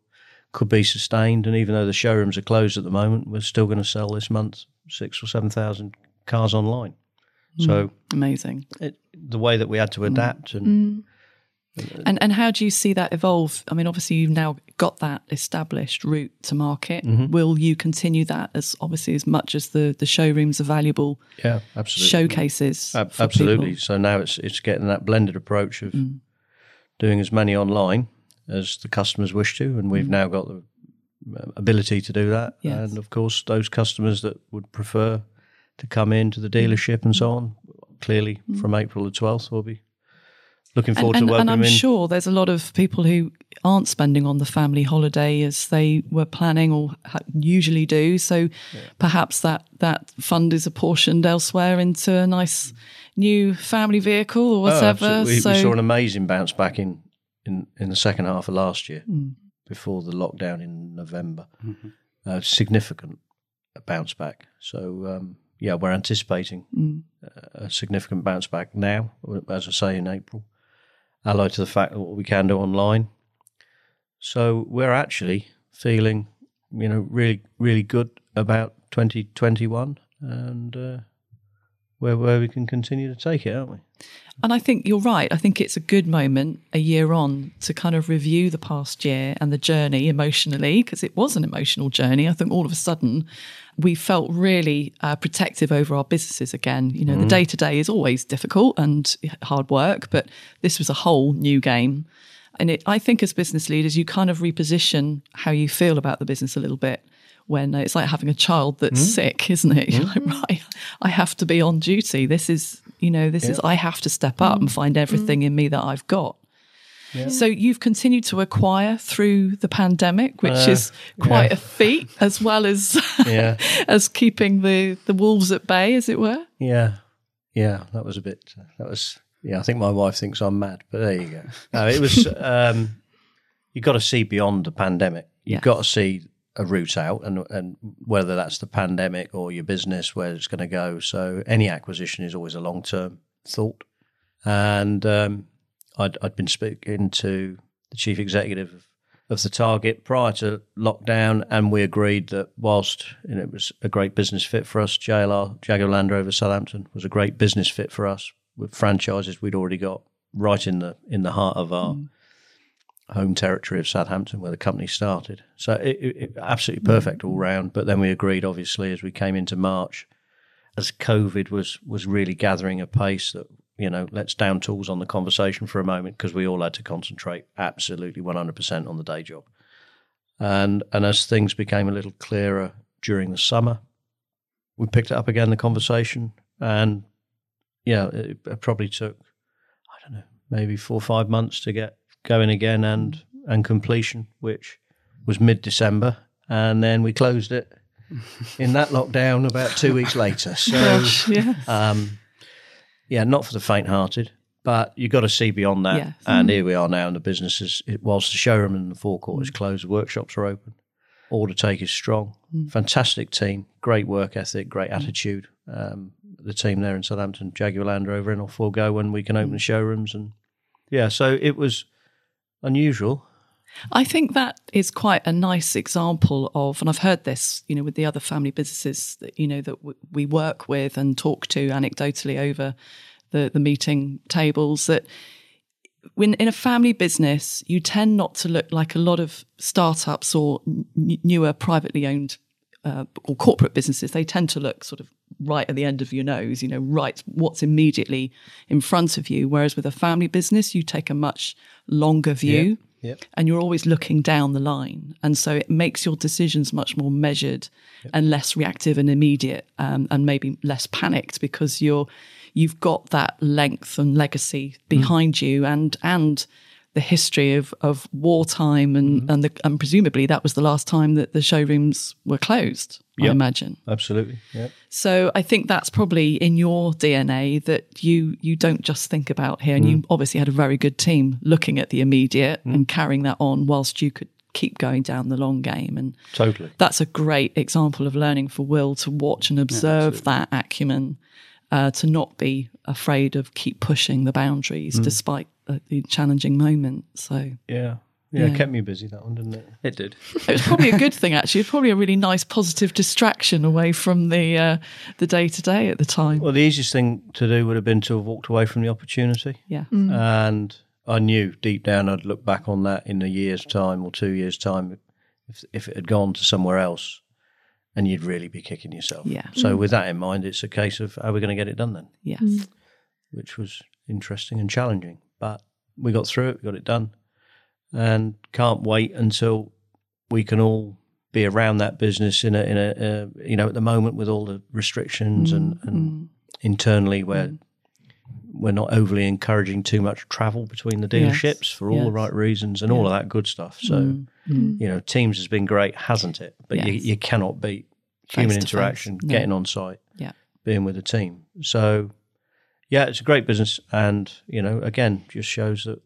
could be sustained. And even though the showrooms are closed at the moment, we're still going to sell this month six or seven thousand cars online. So Amazing. it, the way that we had to Mm. adapt and And and how do you see that evolve? I mean, obviously you've now got that established route to market. Will you continue that as obviously as much as the the showrooms are valuable yeah, absolutely. showcases? Ab- absolutely. people? So now it's it's getting that blended approach of Mm. doing as many online as the customers wish to, and we've now got the uh, ability to do that. Mm. Yes. And of course, those customers that would prefer to come into the dealership and so on, clearly from April the twelfth, we'll be looking Mm. And, forward and, to welcoming and I'm in. sure there's a lot of people who aren't spending on the family holiday as they were planning or ha- usually do. So perhaps that that fund is apportioned elsewhere into a nice new family vehicle or Oh, whatever. we, so we saw an amazing bounce back in, in, in the second half of last year Mm. before the lockdown in November. Uh, significant bounce back. So, um, yeah, we're anticipating Mm. a significant bounce back now, as I say, in April, allied to the fact that what we can do online. So, we're actually feeling, you know, really, really good about 2021 and uh, where, where we can continue to take it, aren't we? And I think you're right. I think it's a good moment a year on to kind of review the past year and the journey emotionally, because it was an emotional journey. I think all of a sudden we felt really uh, protective over our businesses again. You know, the day to day is always difficult and hard work, but this was a whole new game. And it, I think as business leaders, you kind of reposition how you feel about the business a little bit when uh, it's like having a child that's sick, isn't it? You're like, right, I have to be on duty. This is, you know, this is, I have to step up and find everything in me that I've got. So you've continued to acquire through the pandemic, which Uh, is quite yeah. a feat, as well as Yeah. as keeping the the wolves at bay, as it were. Yeah, yeah, that was a bit. That was. Yeah, I think my wife thinks I'm mad, but there you go. No, it was. um, you got to see beyond the pandemic. You've Yes. got to see a route out, and and whether that's the pandemic or your business, where it's going to go. So any acquisition is always a long term thought. And um, I'd I'd been speaking to the chief executive of, of the target prior to lockdown, and we agreed that whilst you know, it was a great business fit for us, JLR Jaguar Land Rover Southampton was a great business fit for us with franchises we'd already got right in the in the heart of our home territory of Southampton, where the company started. So it, it, absolutely perfect all round. But then we agreed, obviously, as we came into March, as COVID was was really gathering a pace that you know let's down tools on the conversation for a moment because we all had to concentrate absolutely one hundred percent on the day job. And and as things became a little clearer during the summer, we picked it up again the conversation, and yeah, it probably took I don't know maybe four or five months to get going again and mm. and completion, which was mid December, and then we closed it in that lockdown about two weeks later. So, yeah. um, yeah, not for the faint-hearted, but you've got to see beyond that. Yes. And mm. here we are now, and the business is, it, whilst the showroom and the forecourt is mm. closed, the workshops are open. Order take is strong. Fantastic team, great work ethic, great attitude. Um, the team there in Southampton, Jaguar Land Rover, and off we'll go when we can open the showrooms. And yeah, so it was unusual. I think that is quite a nice example of, and I've heard this, you know, with the other family businesses that you know that w- we work with and talk to anecdotally over the the meeting tables that when in a family business you tend not to look like a lot of startups or n- newer privately owned uh, or corporate businesses. They tend to look sort of right at the end of your nose, you know, right what's immediately in front of you. Whereas with a family business, you take a much longer view Yep. and you're always looking down the line. And so it makes your decisions much more measured and less reactive and immediate um, and maybe less panicked because you're you've got that length and legacy behind you and and the history of, of wartime and and, the, and presumably that was the last time that the showrooms were closed, I imagine. Absolutely. Yeah. So I think that's probably in your DNA that you you don't just think about here, and you obviously had a very good team looking at the immediate and carrying that on whilst you could keep going down the long game. And Totally. that's a great example of learning for Will to watch and observe that acumen, uh, to not be afraid of keep pushing the boundaries despite uh, the challenging moment. So Yeah, Yeah, Yeah. it kept me busy that one, didn't it? It did. It was probably a good thing, actually. It's probably a really nice, positive distraction away from the uh, the day to day at the time. Well, the easiest thing to do would have been to have walked away from the opportunity. yeah, mm. And I knew deep down I'd look back on that in a year's time or two years' time if, if it had gone to somewhere else and you'd really be kicking yourself. Yeah. So, mm. with that in mind, it's a case of how are we're going to get it done then, yes, mm. which was interesting and challenging. But we got through it, we got it done, and can't wait until we can all be around that business in a, in a, uh, you know, at the moment with all the restrictions and, and internally where we're not overly encouraging too much travel between the Yes, dealerships for all the right reasons and all of that good stuff. So, you know, Teams has been great, hasn't it? But you, Yes. you cannot beat human interaction, no. getting on site, yeah, being with a team. So, yeah, it's a great business. And, you know, again, just shows that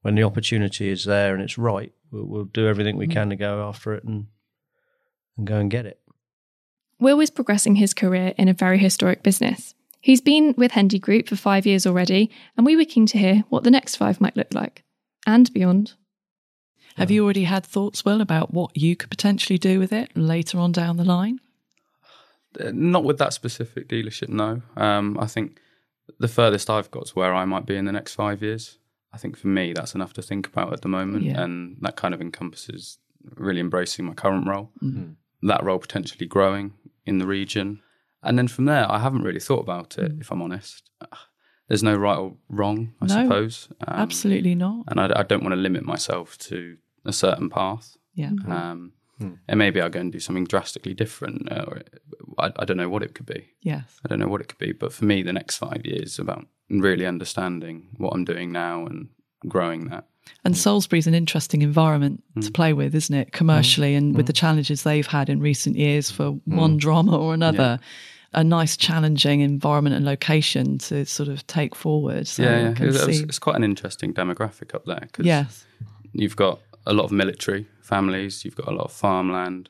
when the opportunity is there and it's right, we'll, we'll do everything we can to go after it and, and go and get it. Will is progressing his career in a very historic business. He's been with Hendy Group for five years already, and we were keen to hear what the next five might look like and beyond. Have you already had thoughts, Will, about what you could potentially do with it later on down the line? Uh, Not with that specific dealership, no. Um, I think the furthest I've got to where I might be in the next five years. I think for me, that's enough to think about at the moment. Yeah. And that kind of encompasses really embracing my current role, Mm-hmm. that role potentially growing in the region. And then from there, I haven't really thought about it, if I'm honest. There's no right or wrong, I Mm. No, suppose. Um, Absolutely not. And I, I don't want to limit myself to a certain path. Yeah, Um, Hmm. And maybe I'll go and do something drastically different. uh, Or I, I don't know what it could be. yes, I don't know what it could be. But for me, the next five years is about really understanding what I'm doing now and growing that. And hmm. Salisbury's an interesting environment to hmm. play with, isn't it? Commercially, and with the challenges they've had in recent years for one drama or another, a nice, challenging environment and location to sort of take forward. So yeah, yeah. It's, it's quite an interesting demographic up there because yes, you've got a lot of military families, you've got a lot of farmland,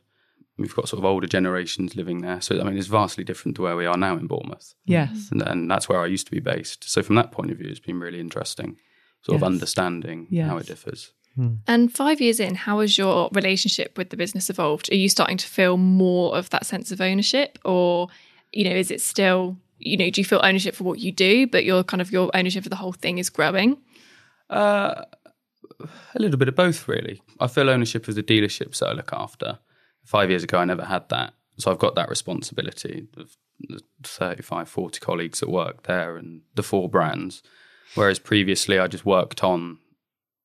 you've got sort of older generations living there. So I mean, it's vastly different to where we are now in Bournemouth, yes, and, and that's where I used to be based. So from that point of view, it's been really interesting, sort of Yes. understanding how it Yes. differs. And five years in, how has your relationship with the business evolved? Are you starting to feel more of that sense of ownership, or you know, is it still you know, do you feel ownership for what you do, but your kind of your ownership of the whole thing is growing? Uh, a little bit of both, really. I feel ownership of the dealerships that I look after. Five years ago, I never had that. So I've got that responsibility of the 35, 40 colleagues that work there and the four brands. Whereas previously, I just worked on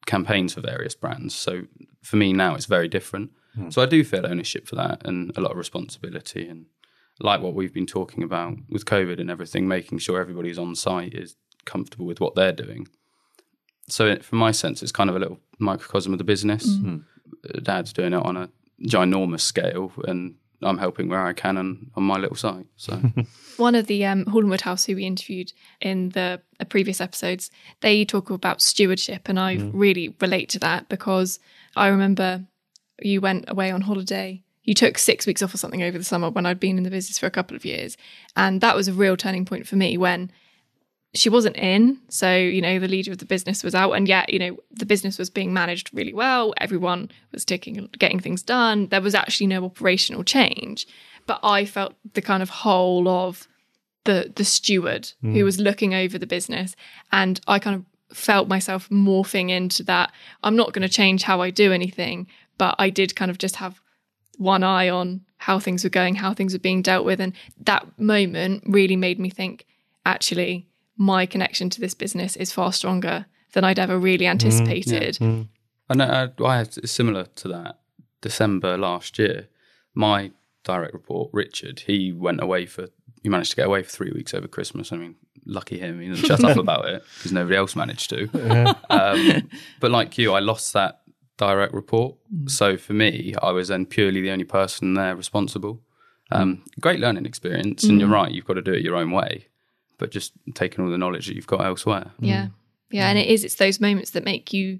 campaigns for various brands. So for me now, it's very different. Hmm. So I do feel ownership for that and a lot of responsibility. And like what we've been talking about with COVID and everything, making sure everybody's on site is comfortable with what they're doing. So, it, from my sense, it's kind of a little microcosm of the business. Uh, Dad's doing it on a ginormous scale, and I'm helping where I can on, on my little site. So, One of the um, Hall and Woodhouse who we interviewed in the uh, previous episodes, they talk about stewardship, and I really relate to that because I remember you went away on holiday. You took six weeks off or something over the summer when I'd been in the business for a couple of years, and that was a real turning point for me when she wasn't in. So, you know, the leader of the business was out, and yet, you know, the business was being managed really well. Everyone was taking, getting things done. There was actually no operational change. But I felt the kind of whole of the the steward who hmm. was looking over the business, and I kind of felt myself morphing into that. I'm not going to change how I do anything, but I did kind of just have one eye on how things were going, how things were being dealt with, and that moment really made me think, actually my connection to this business is far stronger than I'd ever really mm, anticipated. Mm. and I, I had similar to that December last year. My direct report, Richard, he went away for, he managed to get away for three weeks over Christmas. I mean, lucky him. He didn't shut up about it because nobody else managed to. Um, but like you, I lost that direct report. Mm. So for me, I was then purely the only person there responsible. Um, great learning experience. And you're right, you've got to do it your own way, but just taking all the knowledge that you've got elsewhere. Yeah. Mm. Yeah. And it is, it's those moments that make you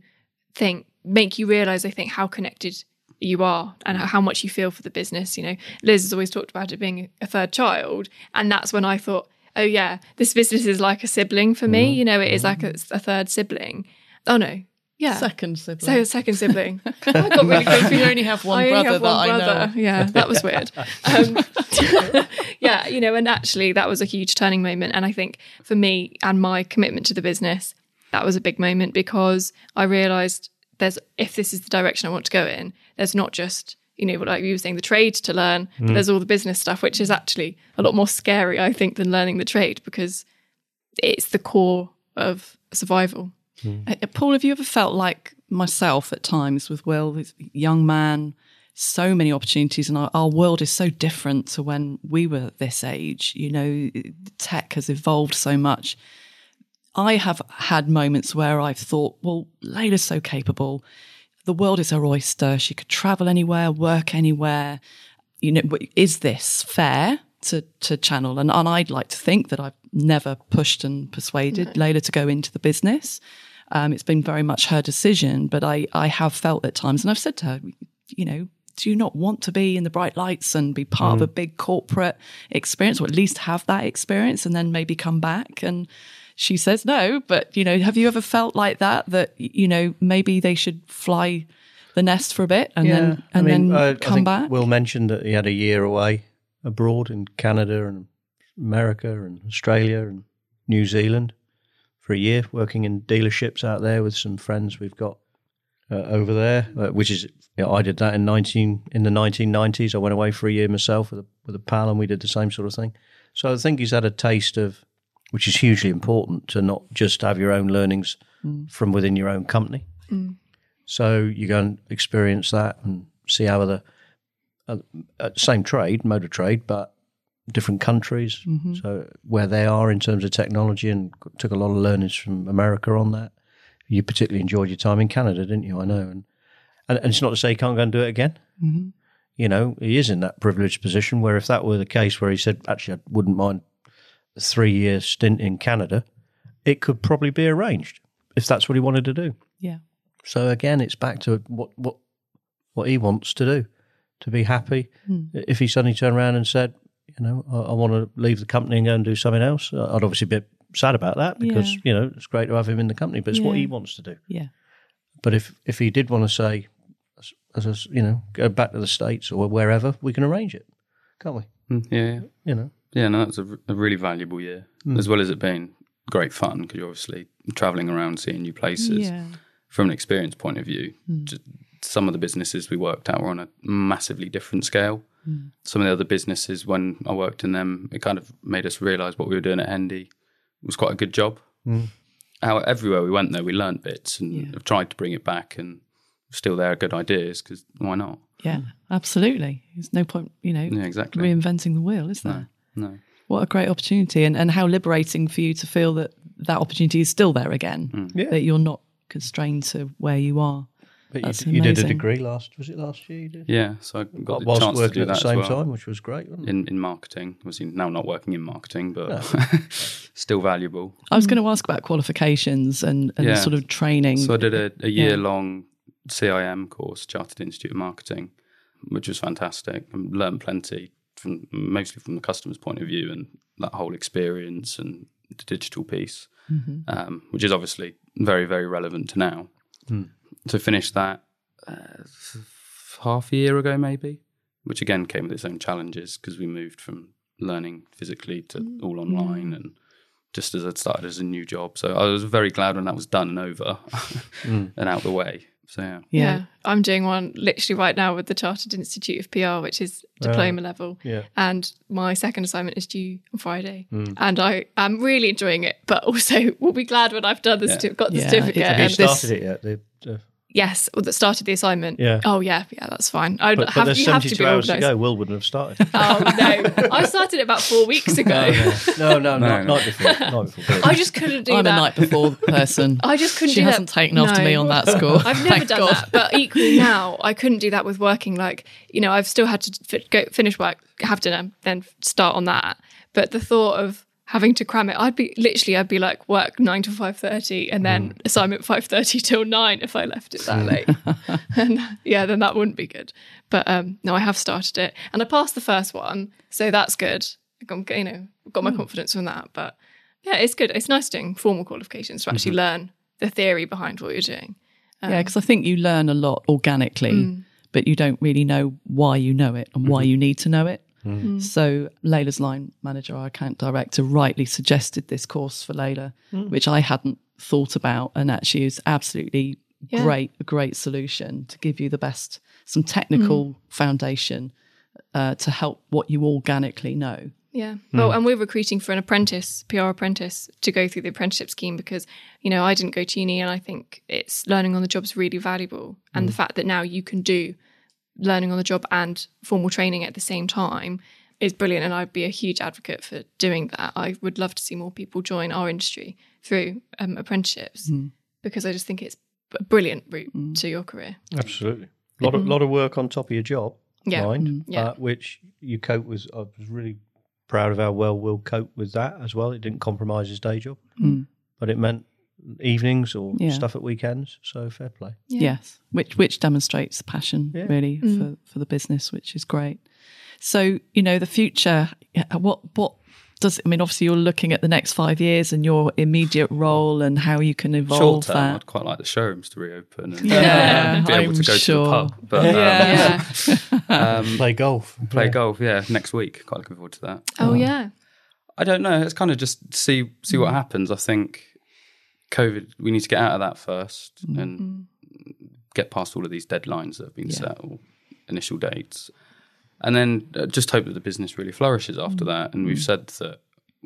think, make you realize, I think, how connected you are and how much you feel for the business. You know, Liz has always talked about it being a third child. And that's when I thought, oh, yeah, this business is like a sibling for me. Mm. You know, it is mm. like a, a third sibling. Oh, no. Yeah. Second sibling. So second sibling. I got really confused. You only have one I only brother have that one I brother. know. Yeah, that was weird. Um, yeah, you know, and actually that was a huge turning moment. And I think for me and my commitment to the business, that was a big moment because I realised there's if this is the direction I want to go in, there's not just you know, like you were saying, the trade to learn. But there's all the business stuff, which is actually a lot more scary, I think, than learning the trade because it's the core of survival. Uh, Paul, have you ever felt like myself at times with Will, this young man, so many opportunities, and our, our world is so different to when we were this age? You know, tech has evolved so much. I have had moments where I've thought, well, Layla's so capable. The world is her oyster. She could travel anywhere, work anywhere. You know, is this fair to, to channel? And, and I'd like to think that I've never pushed and persuaded Layla to go into the business. Um, it's been very much her decision, but I, I have felt at times, and I've said to her, you know, do you not want to be in the bright lights and be part of a big corporate experience, or at least have that experience, and then maybe come back? And she says no, but you know, have you ever felt like that? That you know, maybe they should fly the nest for a bit and then and then uh, I come back. Will mentioned that he had a year away abroad in Canada and America and Australia and New Zealand for a year, working in dealerships out there with some friends we've got uh, over there. Uh, which is, you know, I did that in nineteen in the nineteen nineties. I went away for a year myself with a, with a pal, and we did the same sort of thing. So I think he's had a taste of, which is hugely important to not just have your own learnings from within your own company. So you go and experience that and see how other uh, uh, same trade, motor trade, but different countries. So where they are in terms of technology, and took a lot of learnings from America on that. You particularly enjoyed your time in Canada, didn't you? I know, and and, and it's not to say he can't go and do it again. Mm-hmm. You know, he is in that privileged position where if that were the case, where he said, actually, I wouldn't mind a three year stint in Canada, it could probably be arranged if that's what he wanted to do. yeah, So again, it's back to what what what he wants to do, to be happy. Hmm. If he suddenly turned around and said, you know, I, I want to leave the company and go and do something else, I'd obviously be sad about that because Yeah. you know it's great to have him in the company, but it's what he wants to do. yeah, But if if he did want to say, as, as a, you know, go back to the states or wherever, we can arrange it, can't we? Mm, yeah, yeah. You know, Yeah, no, that's a really valuable year, as well as it being great fun because you're obviously traveling around, seeing new places. yeah. From an experience point of view, just some of the businesses we worked at were on a massively different scale. Hmm. Some of the other businesses, when I worked in them, it kind of made us realise what we were doing at Hendy was quite a good job. Hmm. How everywhere we went, though, we learnt bits and have tried to bring it back, and still there are good ideas because why not? Yeah, absolutely. There's no point, you know, Yeah, exactly. reinventing the wheel, is there? No. What a great opportunity, and and how liberating for you to feel that that opportunity is still there again. Hmm. Yeah. That you're not constrained to where you are. But That's you, you did a degree last. Was it last year? You did. Yeah, so I got the Whilst chance to working do at the same as well. time, which was great. Wasn't it? in, in marketing. Obviously, now not working in marketing, but still valuable. I was going to ask about qualifications and, and Yeah. sort of training. So I did a, a year long CIM course, Chartered Institute of Marketing, which was fantastic. I learned plenty from mostly from the customer's point of view and that whole experience and the digital piece, um, which is obviously very very relevant to now. So finished that uh, half a year ago, maybe, which again came with its own challenges because we moved from learning physically to mm. all online mm. and just as I'd started as a new job. So I was very glad when that was done and over mm. and out the way. So yeah. Yeah. yeah. I'm doing one literally right now with the Chartered Institute of PR, which is diploma level. yeah. And my second assignment is due on Friday. And I am really enjoying it, but also will be glad when I've done the Yeah. certi- got the Yeah, certificate. Have you and this- started it yet? The, the, yes, that started the assignment. Yeah. Oh yeah, yeah, that's fine. I but, but have, there's you have to 72 be hours to organised. go. Will wouldn't have started. Oh no, I started it about four weeks ago. Oh, no, no, no, No, no. night before. Not before. I just couldn't do it. I'm that. a night before person. I just couldn't she do hasn't that. taken after No. me on that score. I've never Thank done God. that, but equally now I couldn't do that with working. Like you know, I've still had to fi- go finish work, have dinner, then start on that. But the thought of having to cram it, I'd be literally, I'd be like work nine to five thirty, and then mm. assignment five thirty till nine if I left it that late. and yeah, then that wouldn't be good. But um, no, I have started it, and I passed the first one, so that's good. I got, you know, got my mm. confidence from that. But yeah, it's good. It's nice doing formal qualifications to mm-hmm. actually learn the theory behind what you're doing. yeah, um, because I think you learn a lot organically, mm. but you don't really know why you know it and why mm-hmm. you need to know it. Mm. So Layla's line manager, our account director, rightly suggested this course for Layla, mm. which I hadn't thought about, and actually is absolutely Yeah. great, a great solution to give you the best, some technical mm. foundation uh, to help what you organically know. Yeah. Well, and we're recruiting for an apprentice, PR apprentice, to go through the apprenticeship scheme because, you know, I didn't go to uni and I think it's learning on the job is really valuable. And the fact that now you can do learning on the job and formal training at the same time is brilliant. And I'd be a huge advocate for doing that. I would love to see more people join our industry through um, apprenticeships mm. because I just think it's a brilliant route mm. to your career. Absolutely. A lot of, mm-hmm. lot of work on top of your job, Yeah. mind, mm. Yeah. uh, which you cope with. I was really proud of how well Will cope with that as well. It didn't compromise his day job, but it meant evenings or Yeah. stuff at weekends. So fair play. Yeah. Yes, which which demonstrates passion Yeah. really for, for the business, which is great. So you know the future. yeah, What what does I mean? Obviously, you're looking at the next five years and your immediate role and how you can Short evolve term, that. I'd quite like the showrooms to reopen and Yeah, uh, be able I'm to go sure. to the pub. But um, Yeah. um, Play golf. play Yeah. golf, yeah, next week. Quite looking forward to that. Oh, yeah. I don't know. It's kind of just see see what happens. I think COVID. We need to get out of that first mm-hmm. and get past all of these deadlines that have been set or initial dates, and then uh, just hope that the business really flourishes after mm. that. And we've mm. said that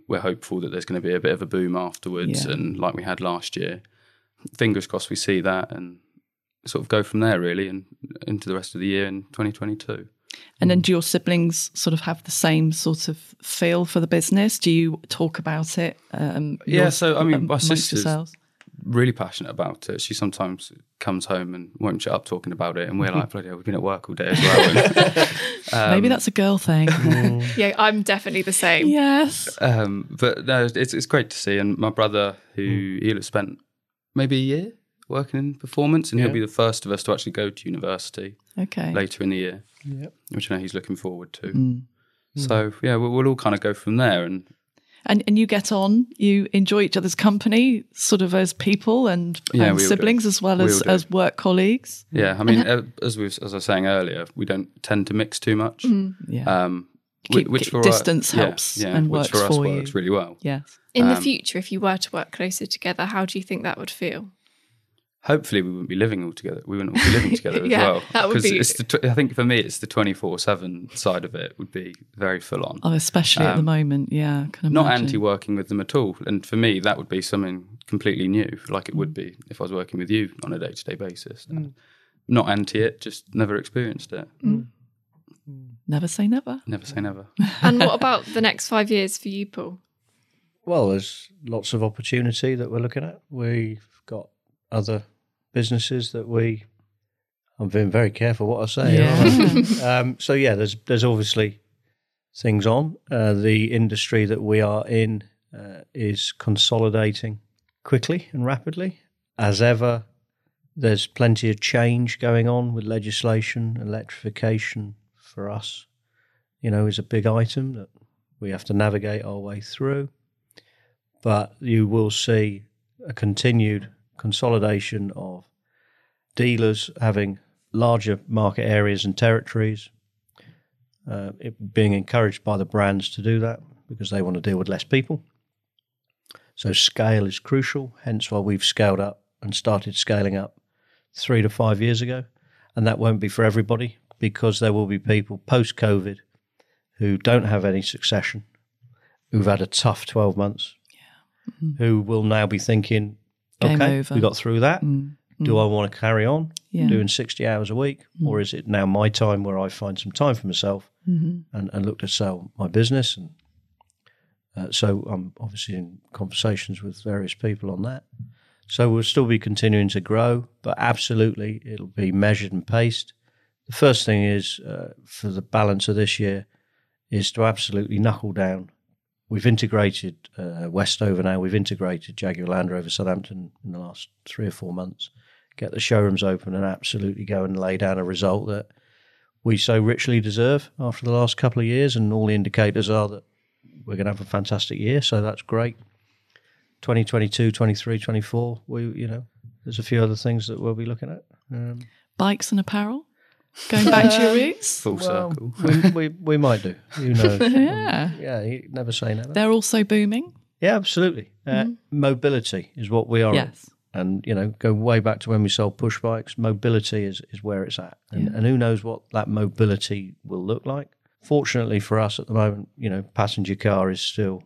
we're hopeful that there's going to be a bit of a boom afterwards, Yeah. and like we had last year. Fingers crossed we see that and sort of go from there really and into the rest of the year in 2022. And then do your siblings sort of have the same sort of feel for the business? Do you talk about it? Um, Yeah, your- so, I mean, my amongst sister's- yourselves? really passionate about it. She sometimes comes home and won't shut up talking about it, and we're like, "Bloody hell, we've been at work all day as well." And, Maybe that's a girl thing. Yeah, I'm definitely the same. yes. um, but no, it's it's great to see. And my brother, who he'll have spent maybe a year working in performance, and Yeah. he'll be the first of us to actually go to university Okay. later in the year, Yep. which I know he's looking forward to. Mm. So yeah, we'll, we'll all kind of go from there, and And and you get on, you enjoy each other's company, sort of as people and, Yeah, and we all do. siblings as well We as as work colleagues. yeah, I mean, uh, as we as I was saying earlier, we don't tend to mix too much. Yeah. Um, Keep- which for distance yeah, helps yeah, and which works for us for works you. really well. yes. In the Um, future, if you were to work closer together, how do you think that would feel? Hopefully, we wouldn't be living all together. We wouldn't all be living together as Yeah, well. that would 'Cause be- It's the tw- I think for me, it's the twenty four seven side of it would be very full on. Oh, especially at the Um, moment. Yeah. I Can Not anti working with them at all. And for me, that would be something completely new, like it would mm. be if I was working with you on a day to day basis. Mm. Not anti it, just never experienced it. Mm. Never say never. Never say never. And what about the next five years for you, Paul? Well, there's lots of opportunity that we're looking at. We've got other businesses that we. I'm being very careful what I say. aren't um, so yeah, there's there's obviously things on. Uh, the industry that we are in uh, is consolidating quickly and rapidly. As ever, there's plenty of change going on with legislation. Electrification for us, you know, is a big item that we have to navigate our way through. But you will see a continued consolidation of dealers having larger market areas and territories, uh, it being encouraged by the brands to do that because they want to deal with less people. So scale is crucial, hence why we've scaled up and started scaling up three to five years ago. And that won't be for everybody because there will be people post COVID who don't have any succession, who've had a tough 12 months, who will now be thinking, Game okay, over. we got through that. Do I want to carry on Yeah. doing 60 hours a week? Or is it now my time where I find some time for myself and, and look to sell my business? And uh, so I'm obviously in conversations with various people on that. So we'll still be continuing to grow, but absolutely it'll be measured and paced. The first thing is uh, for the balance of this year is to absolutely knuckle down. We've integrated uh, Westover now. We've integrated Jaguar Land Rover Southampton in the last three or four months. Get the showrooms open and absolutely go and lay down a result that we so richly deserve after the last couple of years. And all the indicators are that we're going to have a fantastic year. So that's great. 2022, 23, 24, we, you know, there's a few other things that we'll be looking at. Um, Bikes and apparel. Going back to your roots. Full circle. we, we we might do. Who knows? Yeah. yeah, you never say never. They're also booming. Yeah, absolutely. Uh, Mobility is what we are. Yes. And, you know, go way back to when we sold push bikes. Mobility is, is where it's at. And, and who knows what that mobility will look like. Fortunately for us at the moment, you know, passenger car is still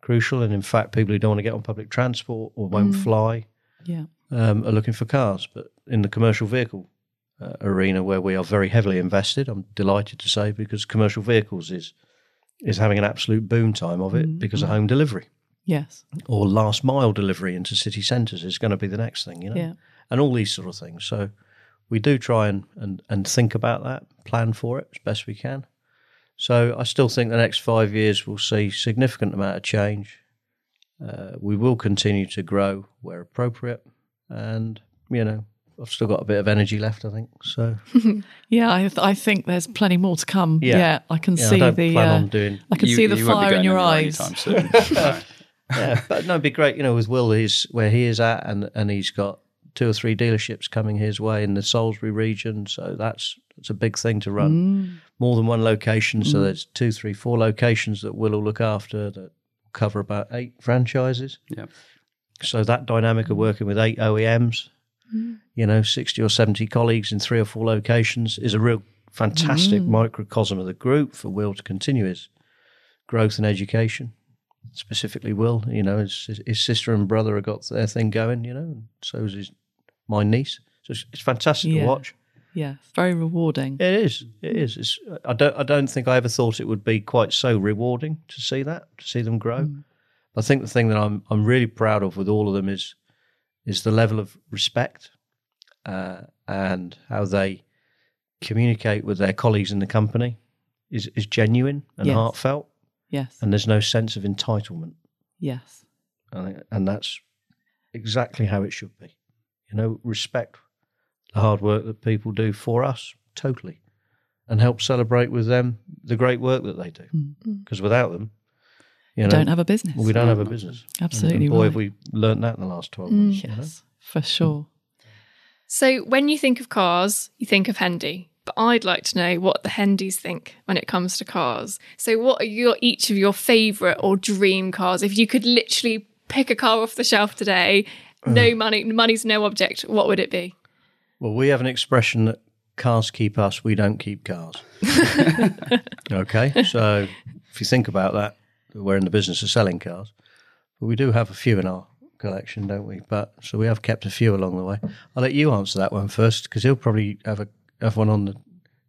crucial. And in fact, people who don't want to get on public transport or won't fly Yeah. um, are looking for cars. But in the commercial vehicle uh, arena, where we are very heavily invested, I'm delighted to say, because commercial vehicles is is having an absolute boom time of it because of home delivery Yes. or last mile delivery into city centres is going to be the next thing, you know, Yeah. and all these sort of things. So we do try and, and, and think about that, plan for it as best we can. So I still think the next five years will see significant amount of change. Uh, we will continue to grow where appropriate, and you know I've still got a bit of energy left. I think so. Yeah, I, th- I think there's plenty more to come. Yeah. Yeah, I can Yeah, I see don't the. plan uh, on doing I can You- see the you won't be fire in your eyes. soon. No. yeah, but no, it'd be great, you know, with Will, he's where he is at, and and he's got two or three dealerships coming his way in the Salisbury region, so that's that's a big thing to run more than one location. So there's two, three, four locations that Will will look after that cover about eight franchises. Yeah. So that dynamic of working with eight OEMs, you know, sixty or seventy colleagues in three or four locations is a real fantastic mm. microcosm of the group for Will to continue his growth and education specifically Will. You know, his, his sister and brother have got their thing going. You know, and so is his my niece. So it's, it's fantastic Yeah. to watch. Yeah, very rewarding. It is. It is. It's, I don't. I don't think I ever thought it would be quite so rewarding to see that, to see them grow. Mm. I think the thing that I'm I'm really proud of with all of them is is the level of respect uh, and how they communicate with their colleagues in the company is is genuine and Yes. heartfelt, Yes. and there's no sense of entitlement. Yes. Think, and that's exactly how it should be. You know, respect the hard work that people do for us totally, and help celebrate with them the great work that they do. Because without them, you know, Don't have a business. we don't have a mm. business. Absolutely And boy, right. have we learnt that in the last twelve months. you know? Yes, for sure. So when you think of cars, you think of Hendy. But I'd like to know what the Hendys think when it comes to cars. So what are your each of your favourite or dream cars? If you could literally pick a car off the shelf today, uh. no money, money's no object, what would it be? Well, we have an expression that cars keep us, we don't keep cars. okay, so if you think about that, we're in the business of selling cars, but we do have a few in our collection, don't we? But so we have kept a few along the way. I'll let you answer that one first because he'll probably have a have one on the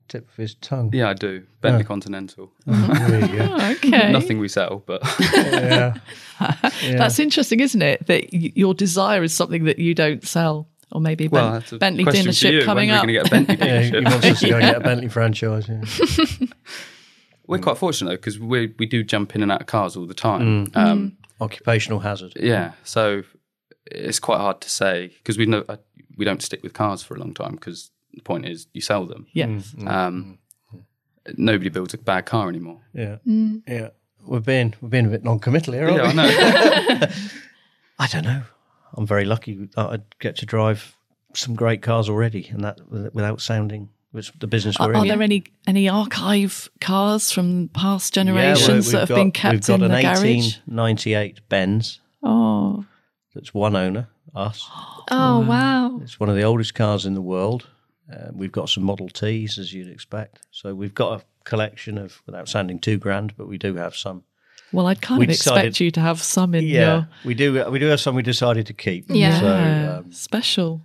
tip of his tongue. Yeah, I do. Bentley Continental. Oh, there you go. Oh, Okay. Nothing we sell, but yeah. That's interesting, isn't it? That y- your desire is something that you don't sell. Or maybe a well, Ben- a Bentley question for you. dealership coming when up. We're going to get a Bentley Yeah, he wants us to go and get a Bentley franchise. Yeah. We're mm. quite fortunate though because we we do jump in and out of cars all the time. Mm. Um, mm. Occupational hazard. Yeah, so it's quite hard to say because we know uh, we don't stick with cars for a long time because the point is you sell them. yes. Um, nobody builds a bad car anymore. Yeah, yeah. We're being we're being a bit non-committal here, aren't Yeah, we? I know. I don't know. I'm very lucky I get to drive some great cars already, and that without sounding which the business Are, we're are in. there any any archive cars from past generations we've that have got- been kept We've got in an the garage? 1898 Benz. Oh, That's one owner, us. Oh wow. It's one of the oldest cars in the world. Uh, we've got some Model Ts, as you'd expect. So we've got a collection of, without sounding too grand, but we do have some. well, I'd kind We of expect you to have some in Yeah, your we do. We do have some we decided to keep. Yeah. So um, special.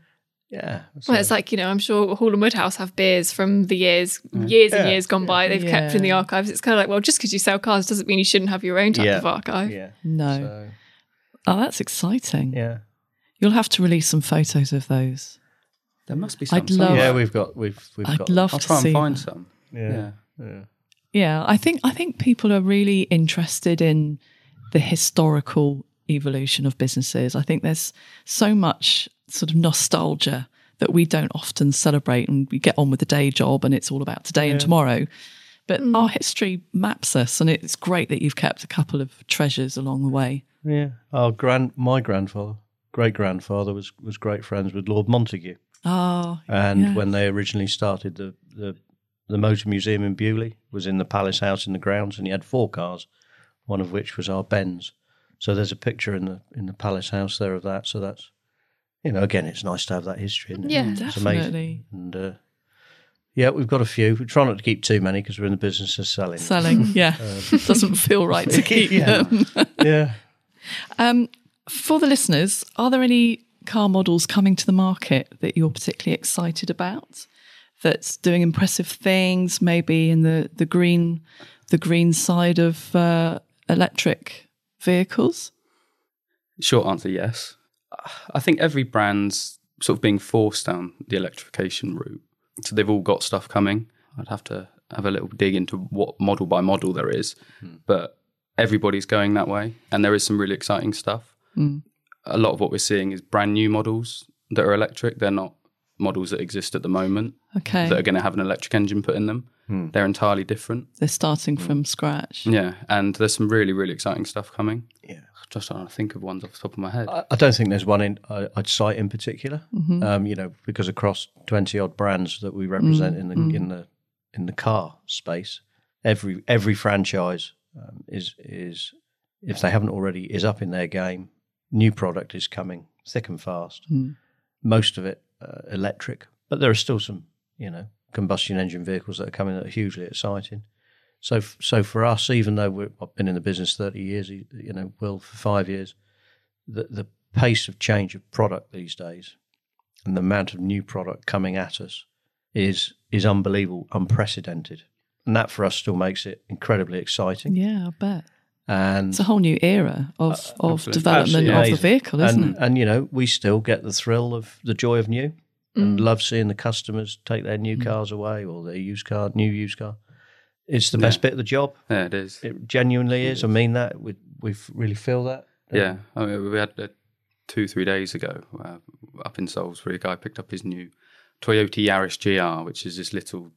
Yeah. Well, it's like, you know, I'm sure Hall and Woodhouse have beers from the years, mm. years and years gone by. They've kept in the archives. It's kind of like, well, just because you sell cars doesn't mean you shouldn't have your own type Yeah. of archive. yeah. No. So, Oh, that's exciting. yeah. You'll have to release some photos of those. There must be some. I'd love- somewhere. Yeah, we've got we've we've I'd got love I'll to try see and find that. some. yeah. Yeah. Yeah, I think I think people are really interested in the historical evolution of businesses. I think there's so much sort of nostalgia that we don't often celebrate and we get on with the day job and it's all about today and tomorrow. But mm. our history maps us and it's great that you've kept a couple of treasures along the way. Yeah. Our grand my grandfather great grandfather was was great friends with Lord Montagu, Oh, and yeah. when they originally started the the the motor museum in Beaulieu was in the Palace House in the grounds, and he had four cars, one of which was our Benz. So there's a picture in the in the Palace House there of that. So that's you know again, it's nice to have that history. Isn't it? Yeah. it's amazing. definitely And uh, yeah, we've got a few. We try not to keep too many because we're in the business of selling. selling. Yeah, doesn't feel right to keep Yeah. them. yeah. Um, for the listeners, are there any car models coming to the market that you're particularly excited about? That's doing impressive things, maybe in the, the green the green side of uh, electric vehicles. Short answer, yes. I think every brand's sort of being forced down the electrification route. So they've all got stuff coming. I'd have to have a little dig into what model by model there is, hmm. but everybody's going that way, and there is some really exciting stuff. Hmm. A lot of what we're seeing is brand new models that are electric. They're not models that exist at the moment Okay, that are going to have an electric engine put in them. Hmm. They're entirely different. they're starting from scratch. Yeah, and there's some really really exciting stuff coming. Yeah. Just trying to think of ones off the top of my head. I I don't think there's one in I- I'd cite in particular. Mm-hmm. Um, you know, because across twenty odd brands that we represent mm, in the mm. in the in the car space, every every franchise um, is is if they haven't already is up in their game. New product is coming thick and fast. Mm. Most of it uh, electric, but there are still some you know combustion engine vehicles that are coming that are hugely exciting. So, f- so for us, even though I've been in the business thirty years, you you know, Will for five years, the the pace of change of product these days, and the amount of new product coming at us, is is unbelievable, unprecedented, and that for us still makes it incredibly exciting. Yeah, I bet And it's a whole new era of of absolutely. development Absolutely of the vehicle, isn't and, it? And you know, we still get the thrill of the joy of new, and love seeing the customers take their new cars away or their used car, new used car. It's the best bit of the job. yeah, it is. It genuinely is. I mean that. We we really feel that. Yeah, I mean, we had uh, two, three days ago uh, up in Salisbury. A guy picked up his new Toyota Yaris GR, which is this little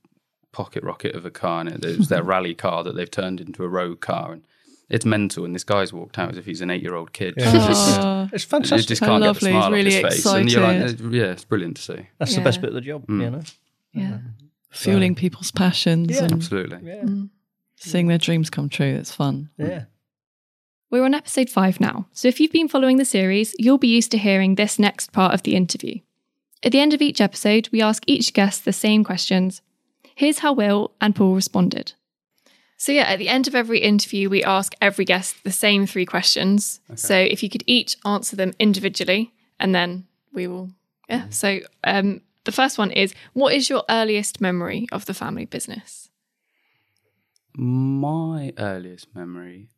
pocket rocket of a car, and it, it was their rally car that they've turned into a road car, and it's mental. And this guy's walked out as if he's an eight-year-old kid. Yeah. It's just- Oh, It's you fantastic. just How can't lovely. get the smile He's off really his face. And you're like, excited. yeah, it's brilliant to see. That's Yeah. the best bit of the job. Mm. You know. Yeah. fueling people's passions Yeah. and Absolutely. Yeah. Mm. seeing their dreams come true. It's fun. Yeah. We're on episode five now, so if you've been following the series, you'll be used to hearing this next part of the interview. At the end of each episode, we ask each guest the same questions. Here's how Will and Paul responded. So, yeah, at the end of every interview, we ask every guest the same three questions. So, if you could each answer them individually, and then we will, yeah. So, um, the first one is What is your earliest memory of the family business? My earliest memory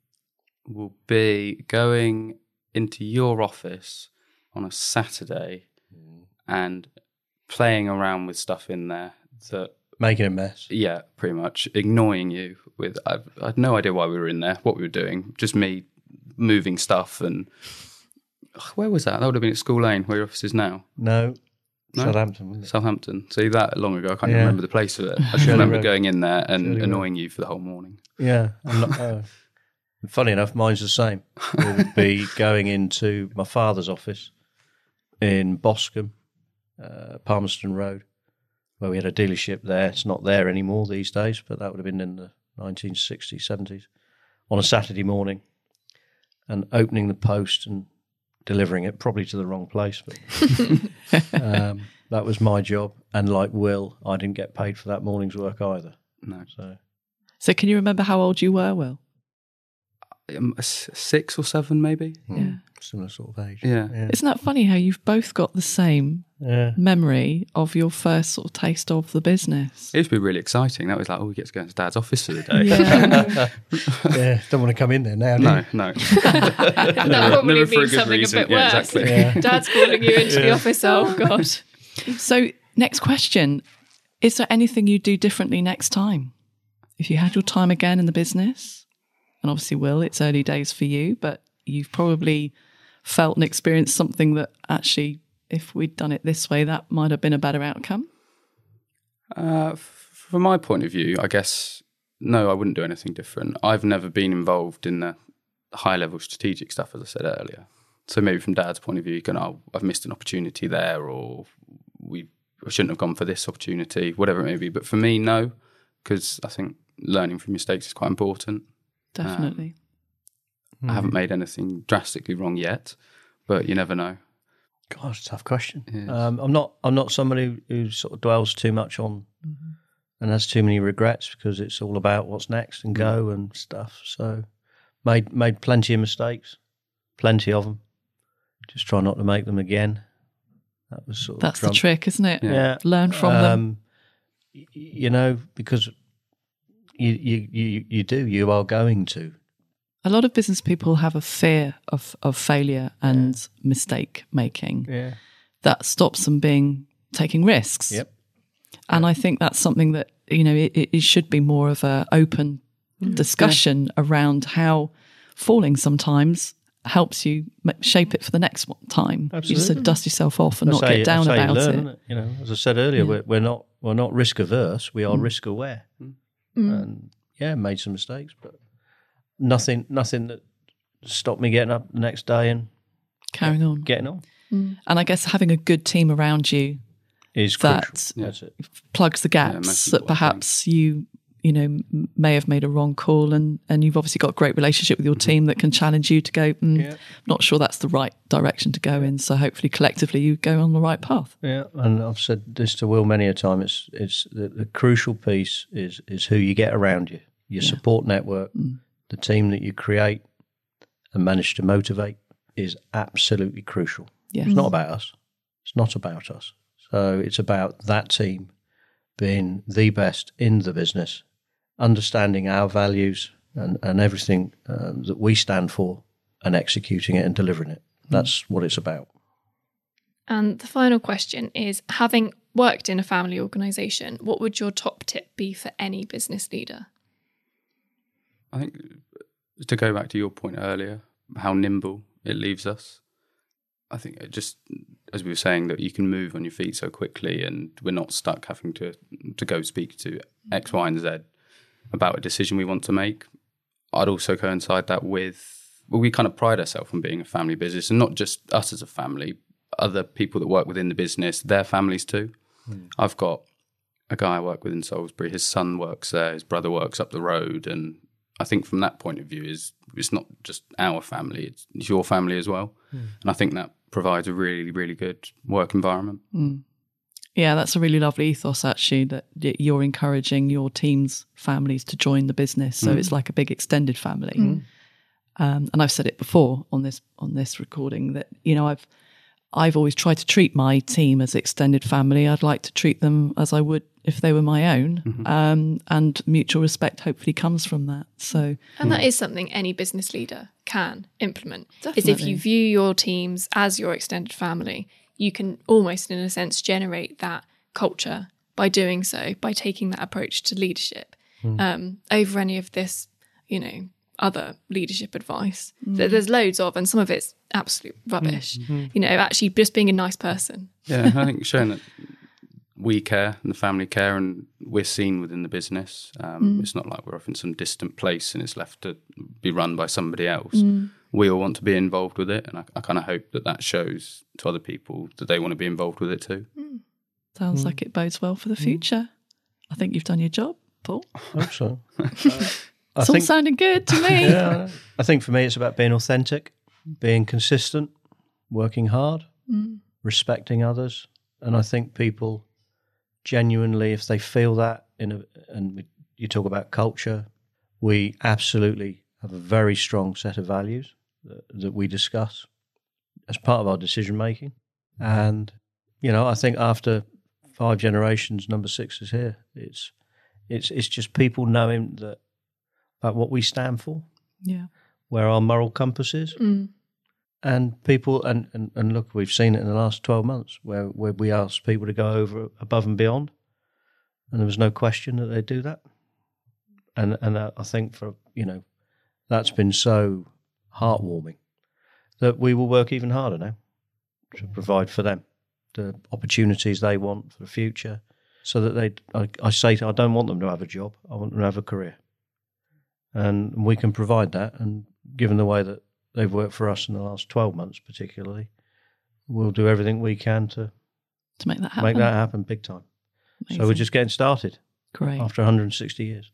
will be going into your office on a Saturday and playing around with stuff in there that, Making a mess. yeah, pretty much annoying you with. I've, I had no idea why we were in there, what we were doing, just me moving stuff. And Ugh, where was that? That would have been at School Lane, where your office is now. No. No? Southampton. Wasn't it? Southampton. See that long ago, I can't Yeah. even remember the place of it. I just Shirley remember Road. going in there and Shirley Road. annoying you for the whole morning. Yeah. I'm not, uh, funny enough, mine's the same. It would be going into my father's office in Boscombe, uh, Palmerston Road, where we had a dealership there. It's not there anymore these days, but that would have been in the 1960s, 70s, on a Saturday morning, and opening the post and delivering it, probably to the wrong place, but um, that was my job. And like Will, I didn't get paid for that morning's work either. No. So So, can you remember how old you were, Will? Um, six or seven, maybe. Yeah. similar sort of age. Yeah. Yeah. Isn't that funny how you've both got the same Yeah. memory of your first sort of taste of the business? It used to be really exciting. That was like, oh, we get to go into dad's office for the day. Yeah. yeah, don't want to come in there now. do No, you? no. that Never- probably never for a means something reason. a bit Yeah, worse. exactly. Yeah. Dad's calling you into the office. Oh, God. so, next question Is there anything you'd do differently next time? If you had your time again in the business, and obviously, Will, it's early days for you, but you've probably felt and experienced something that actually, if we'd done it this way, that might have been a better outcome. Uh, from my point of view, I guess no, I wouldn't do anything different. I've never been involved in the high level strategic stuff, as I said earlier. So maybe from dad's point of view, you go, oh, I've missed an opportunity there, or we shouldn't have gone for this opportunity, whatever it may be. But for me, no, because I think learning from mistakes is quite important. Definitely. I haven't made anything drastically wrong yet, but you never know. God, tough question. Yes. Um, I'm not. I'm not somebody who, who sort of dwells too much on and has too many regrets because it's all about what's next and go and stuff. So, made made plenty of mistakes, plenty of them. Just try not to make them again. That was sort of That's the trick, isn't it? Yeah, Learn from them. um, y- You know, because you you you you do. You are going to. A lot of business people have a fear of, of failure and mistake making Yeah. that stops them being taking risks. Yep. And I think that's something that, you know, it, it should be more of a open mm. discussion around how falling sometimes helps you shape it for the next one time. You just Absolutely. dust yourself off and That's not how get you- down that's how you about learn, it. isn't You know, as I said earlier, we're, we're not we're not risk averse. We are mm. risk aware, mm. Mm. and yeah, made some mistakes, but nothing nothing that stopped me getting up the next day and Carrying on. getting on mm. And I guess having a good team around you is That- crucial. That's it. plugs the gaps most that perhaps you you know may have made a wrong call and and you've obviously got a great relationship with your team that can challenge you to go mm, Yeah. not sure that's the right direction to go in so hopefully collectively you go on the right path Yeah, and I've said this to Will many a time. It's it's the, the crucial piece is is who you get around you, your support network, the team that you create and manage to motivate is absolutely crucial. yeah It's not about us. It's not about us. So it's about that team being the best in the business, understanding our values and, and everything um, that we stand for and executing it and delivering it. That's what it's about. And the final question is having worked in a family organisation, what would your top tip be for any business leader? I think to go back to your point earlier, how nimble it leaves us. I think it just as we were saying that you can move on your feet so quickly, and we're not stuck having to to go speak to X, Y, and Z about a decision we want to make. I'd also coincide that with well, we kind of pride ourselves on being a family business, and not just us as a family, other people that work within the business, their families too. Hmm. I've got a guy I work with in Salisbury. His son works there. His brother works up the road, and I think from that point of view, is it's not just our family; it's, it's your family as well. Hmm. And I think that provides a really, really good work environment. Hmm. Yeah that's a really lovely ethos actually that you're encouraging your team's families to join the business. So it's like a big extended family. Um, and I've said it before on this on this recording that you know I've I've always tried to treat my team as extended family. I'd like to treat them as I would if they were my own, um, and mutual respect hopefully comes from that. So And that is something any business leader can implement. Is if you view your teams as your extended family, you can almost, in a sense, generate that culture by doing so, by taking that approach to leadership hmm. um, over any of this, you know, other leadership advice that hmm. there's loads of, and some of it's absolute hmm. rubbish. You know, actually just being a nice person. Yeah, I think showing that we care and the family care, and we're seen within the business. Um, It's not like we're off in some distant place and it's left to be run by somebody else. We all want to be involved with it, and I, I kind of hope that that shows to other people that they want to be involved with it too. Hmm. sounds hmm. like it bodes well for the hmm. future. I think you've done your job, Paul. I hope so. Uh, I It's all sounding good to me. yeah, I think for me, it's about being authentic, being consistent, working hard, respecting others, and I think people genuinely, if they feel that, in a, and we, you talk about culture, we absolutely have a very strong set of values that, that we discuss as part of our decision making, and you know, I think after five generations, number six is here. It's it's it's just people knowing that about what we stand for, Yeah. where our moral compass is, Mm. and people and, and, and look, we've seen it in the last twelve months where where we asked people to go over above and beyond, and there was no question that they do that, and and I think for you know that's been so heartwarming that we will work even harder now to provide for them the opportunities they want for the future, so that they I, I say I don't want them to have a job, I want them to have a career and we can provide that. And given the way that they've worked for us in the last 12 months, particularly. We'll do everything we can to to make that happen. make that happen big time. So we're just getting started great. after 160 years.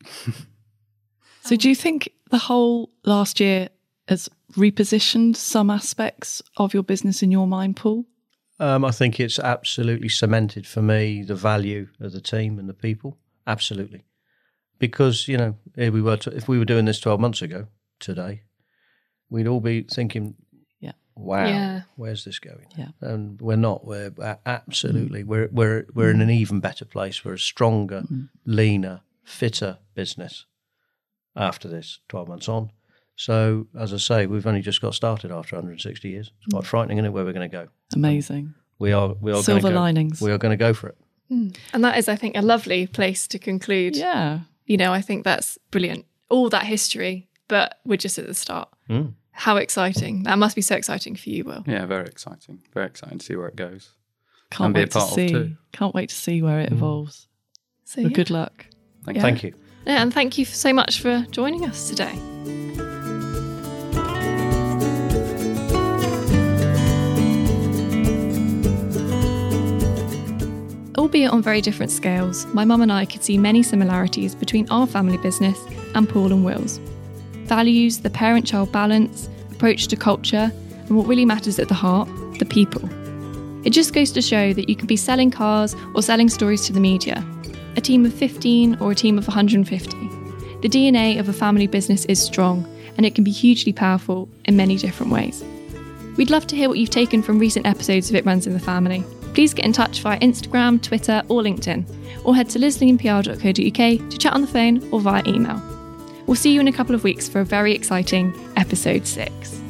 So, do you think the whole last year has repositioned some aspects of your business in your mind, Paul? Um, I think it's absolutely cemented for me the value of the team and the people. Absolutely, because you know, here we were. To, if we were doing this twelve months ago today, we'd all be thinking, Yeah. "Wow, Yeah. where's this going?" Yeah. and we're not. We're a- absolutely. Mm. We're we're we're in an mm. even better place. We're a stronger, mm. leaner, fitter business after this twelve months on. So, as I say, we've only just got started after 160 years. It's quite mm. frightening, isn't it? Where we're going to go? Amazing. We are. We are Silver go, linings. We are going to go for it. Mm. And that is, I think, a lovely place to conclude. Yeah. You know, I think that's brilliant. All that history, but we're just at the start. Mm. How exciting. That must be so exciting for you, Will. Yeah, very exciting. Very exciting to see where it goes. Can't And be a wait to part of see. too. Can't wait to see where it mm. evolves. So, Well, yeah. good luck. Thank Yeah. Thank you. Yeah, and thank you so much for joining us today. Albeit on very different scales, my mum and I could see many similarities between our family business and Paul and Will's. Values, the parent child balance, approach to culture, and what really matters at the heart the people. It just goes to show that you can be selling cars or selling stories to the media, a team of 15 or a team of 150. The DNA of a family business is strong and it can be hugely powerful in many different ways. We'd love to hear what you've taken from recent episodes of It Runs in the Family. Please get in touch via Instagram, Twitter, or LinkedIn, or head to listeningpr.co.uk to chat on the phone or via email. We'll see you in a couple of weeks for a very exciting episode 6.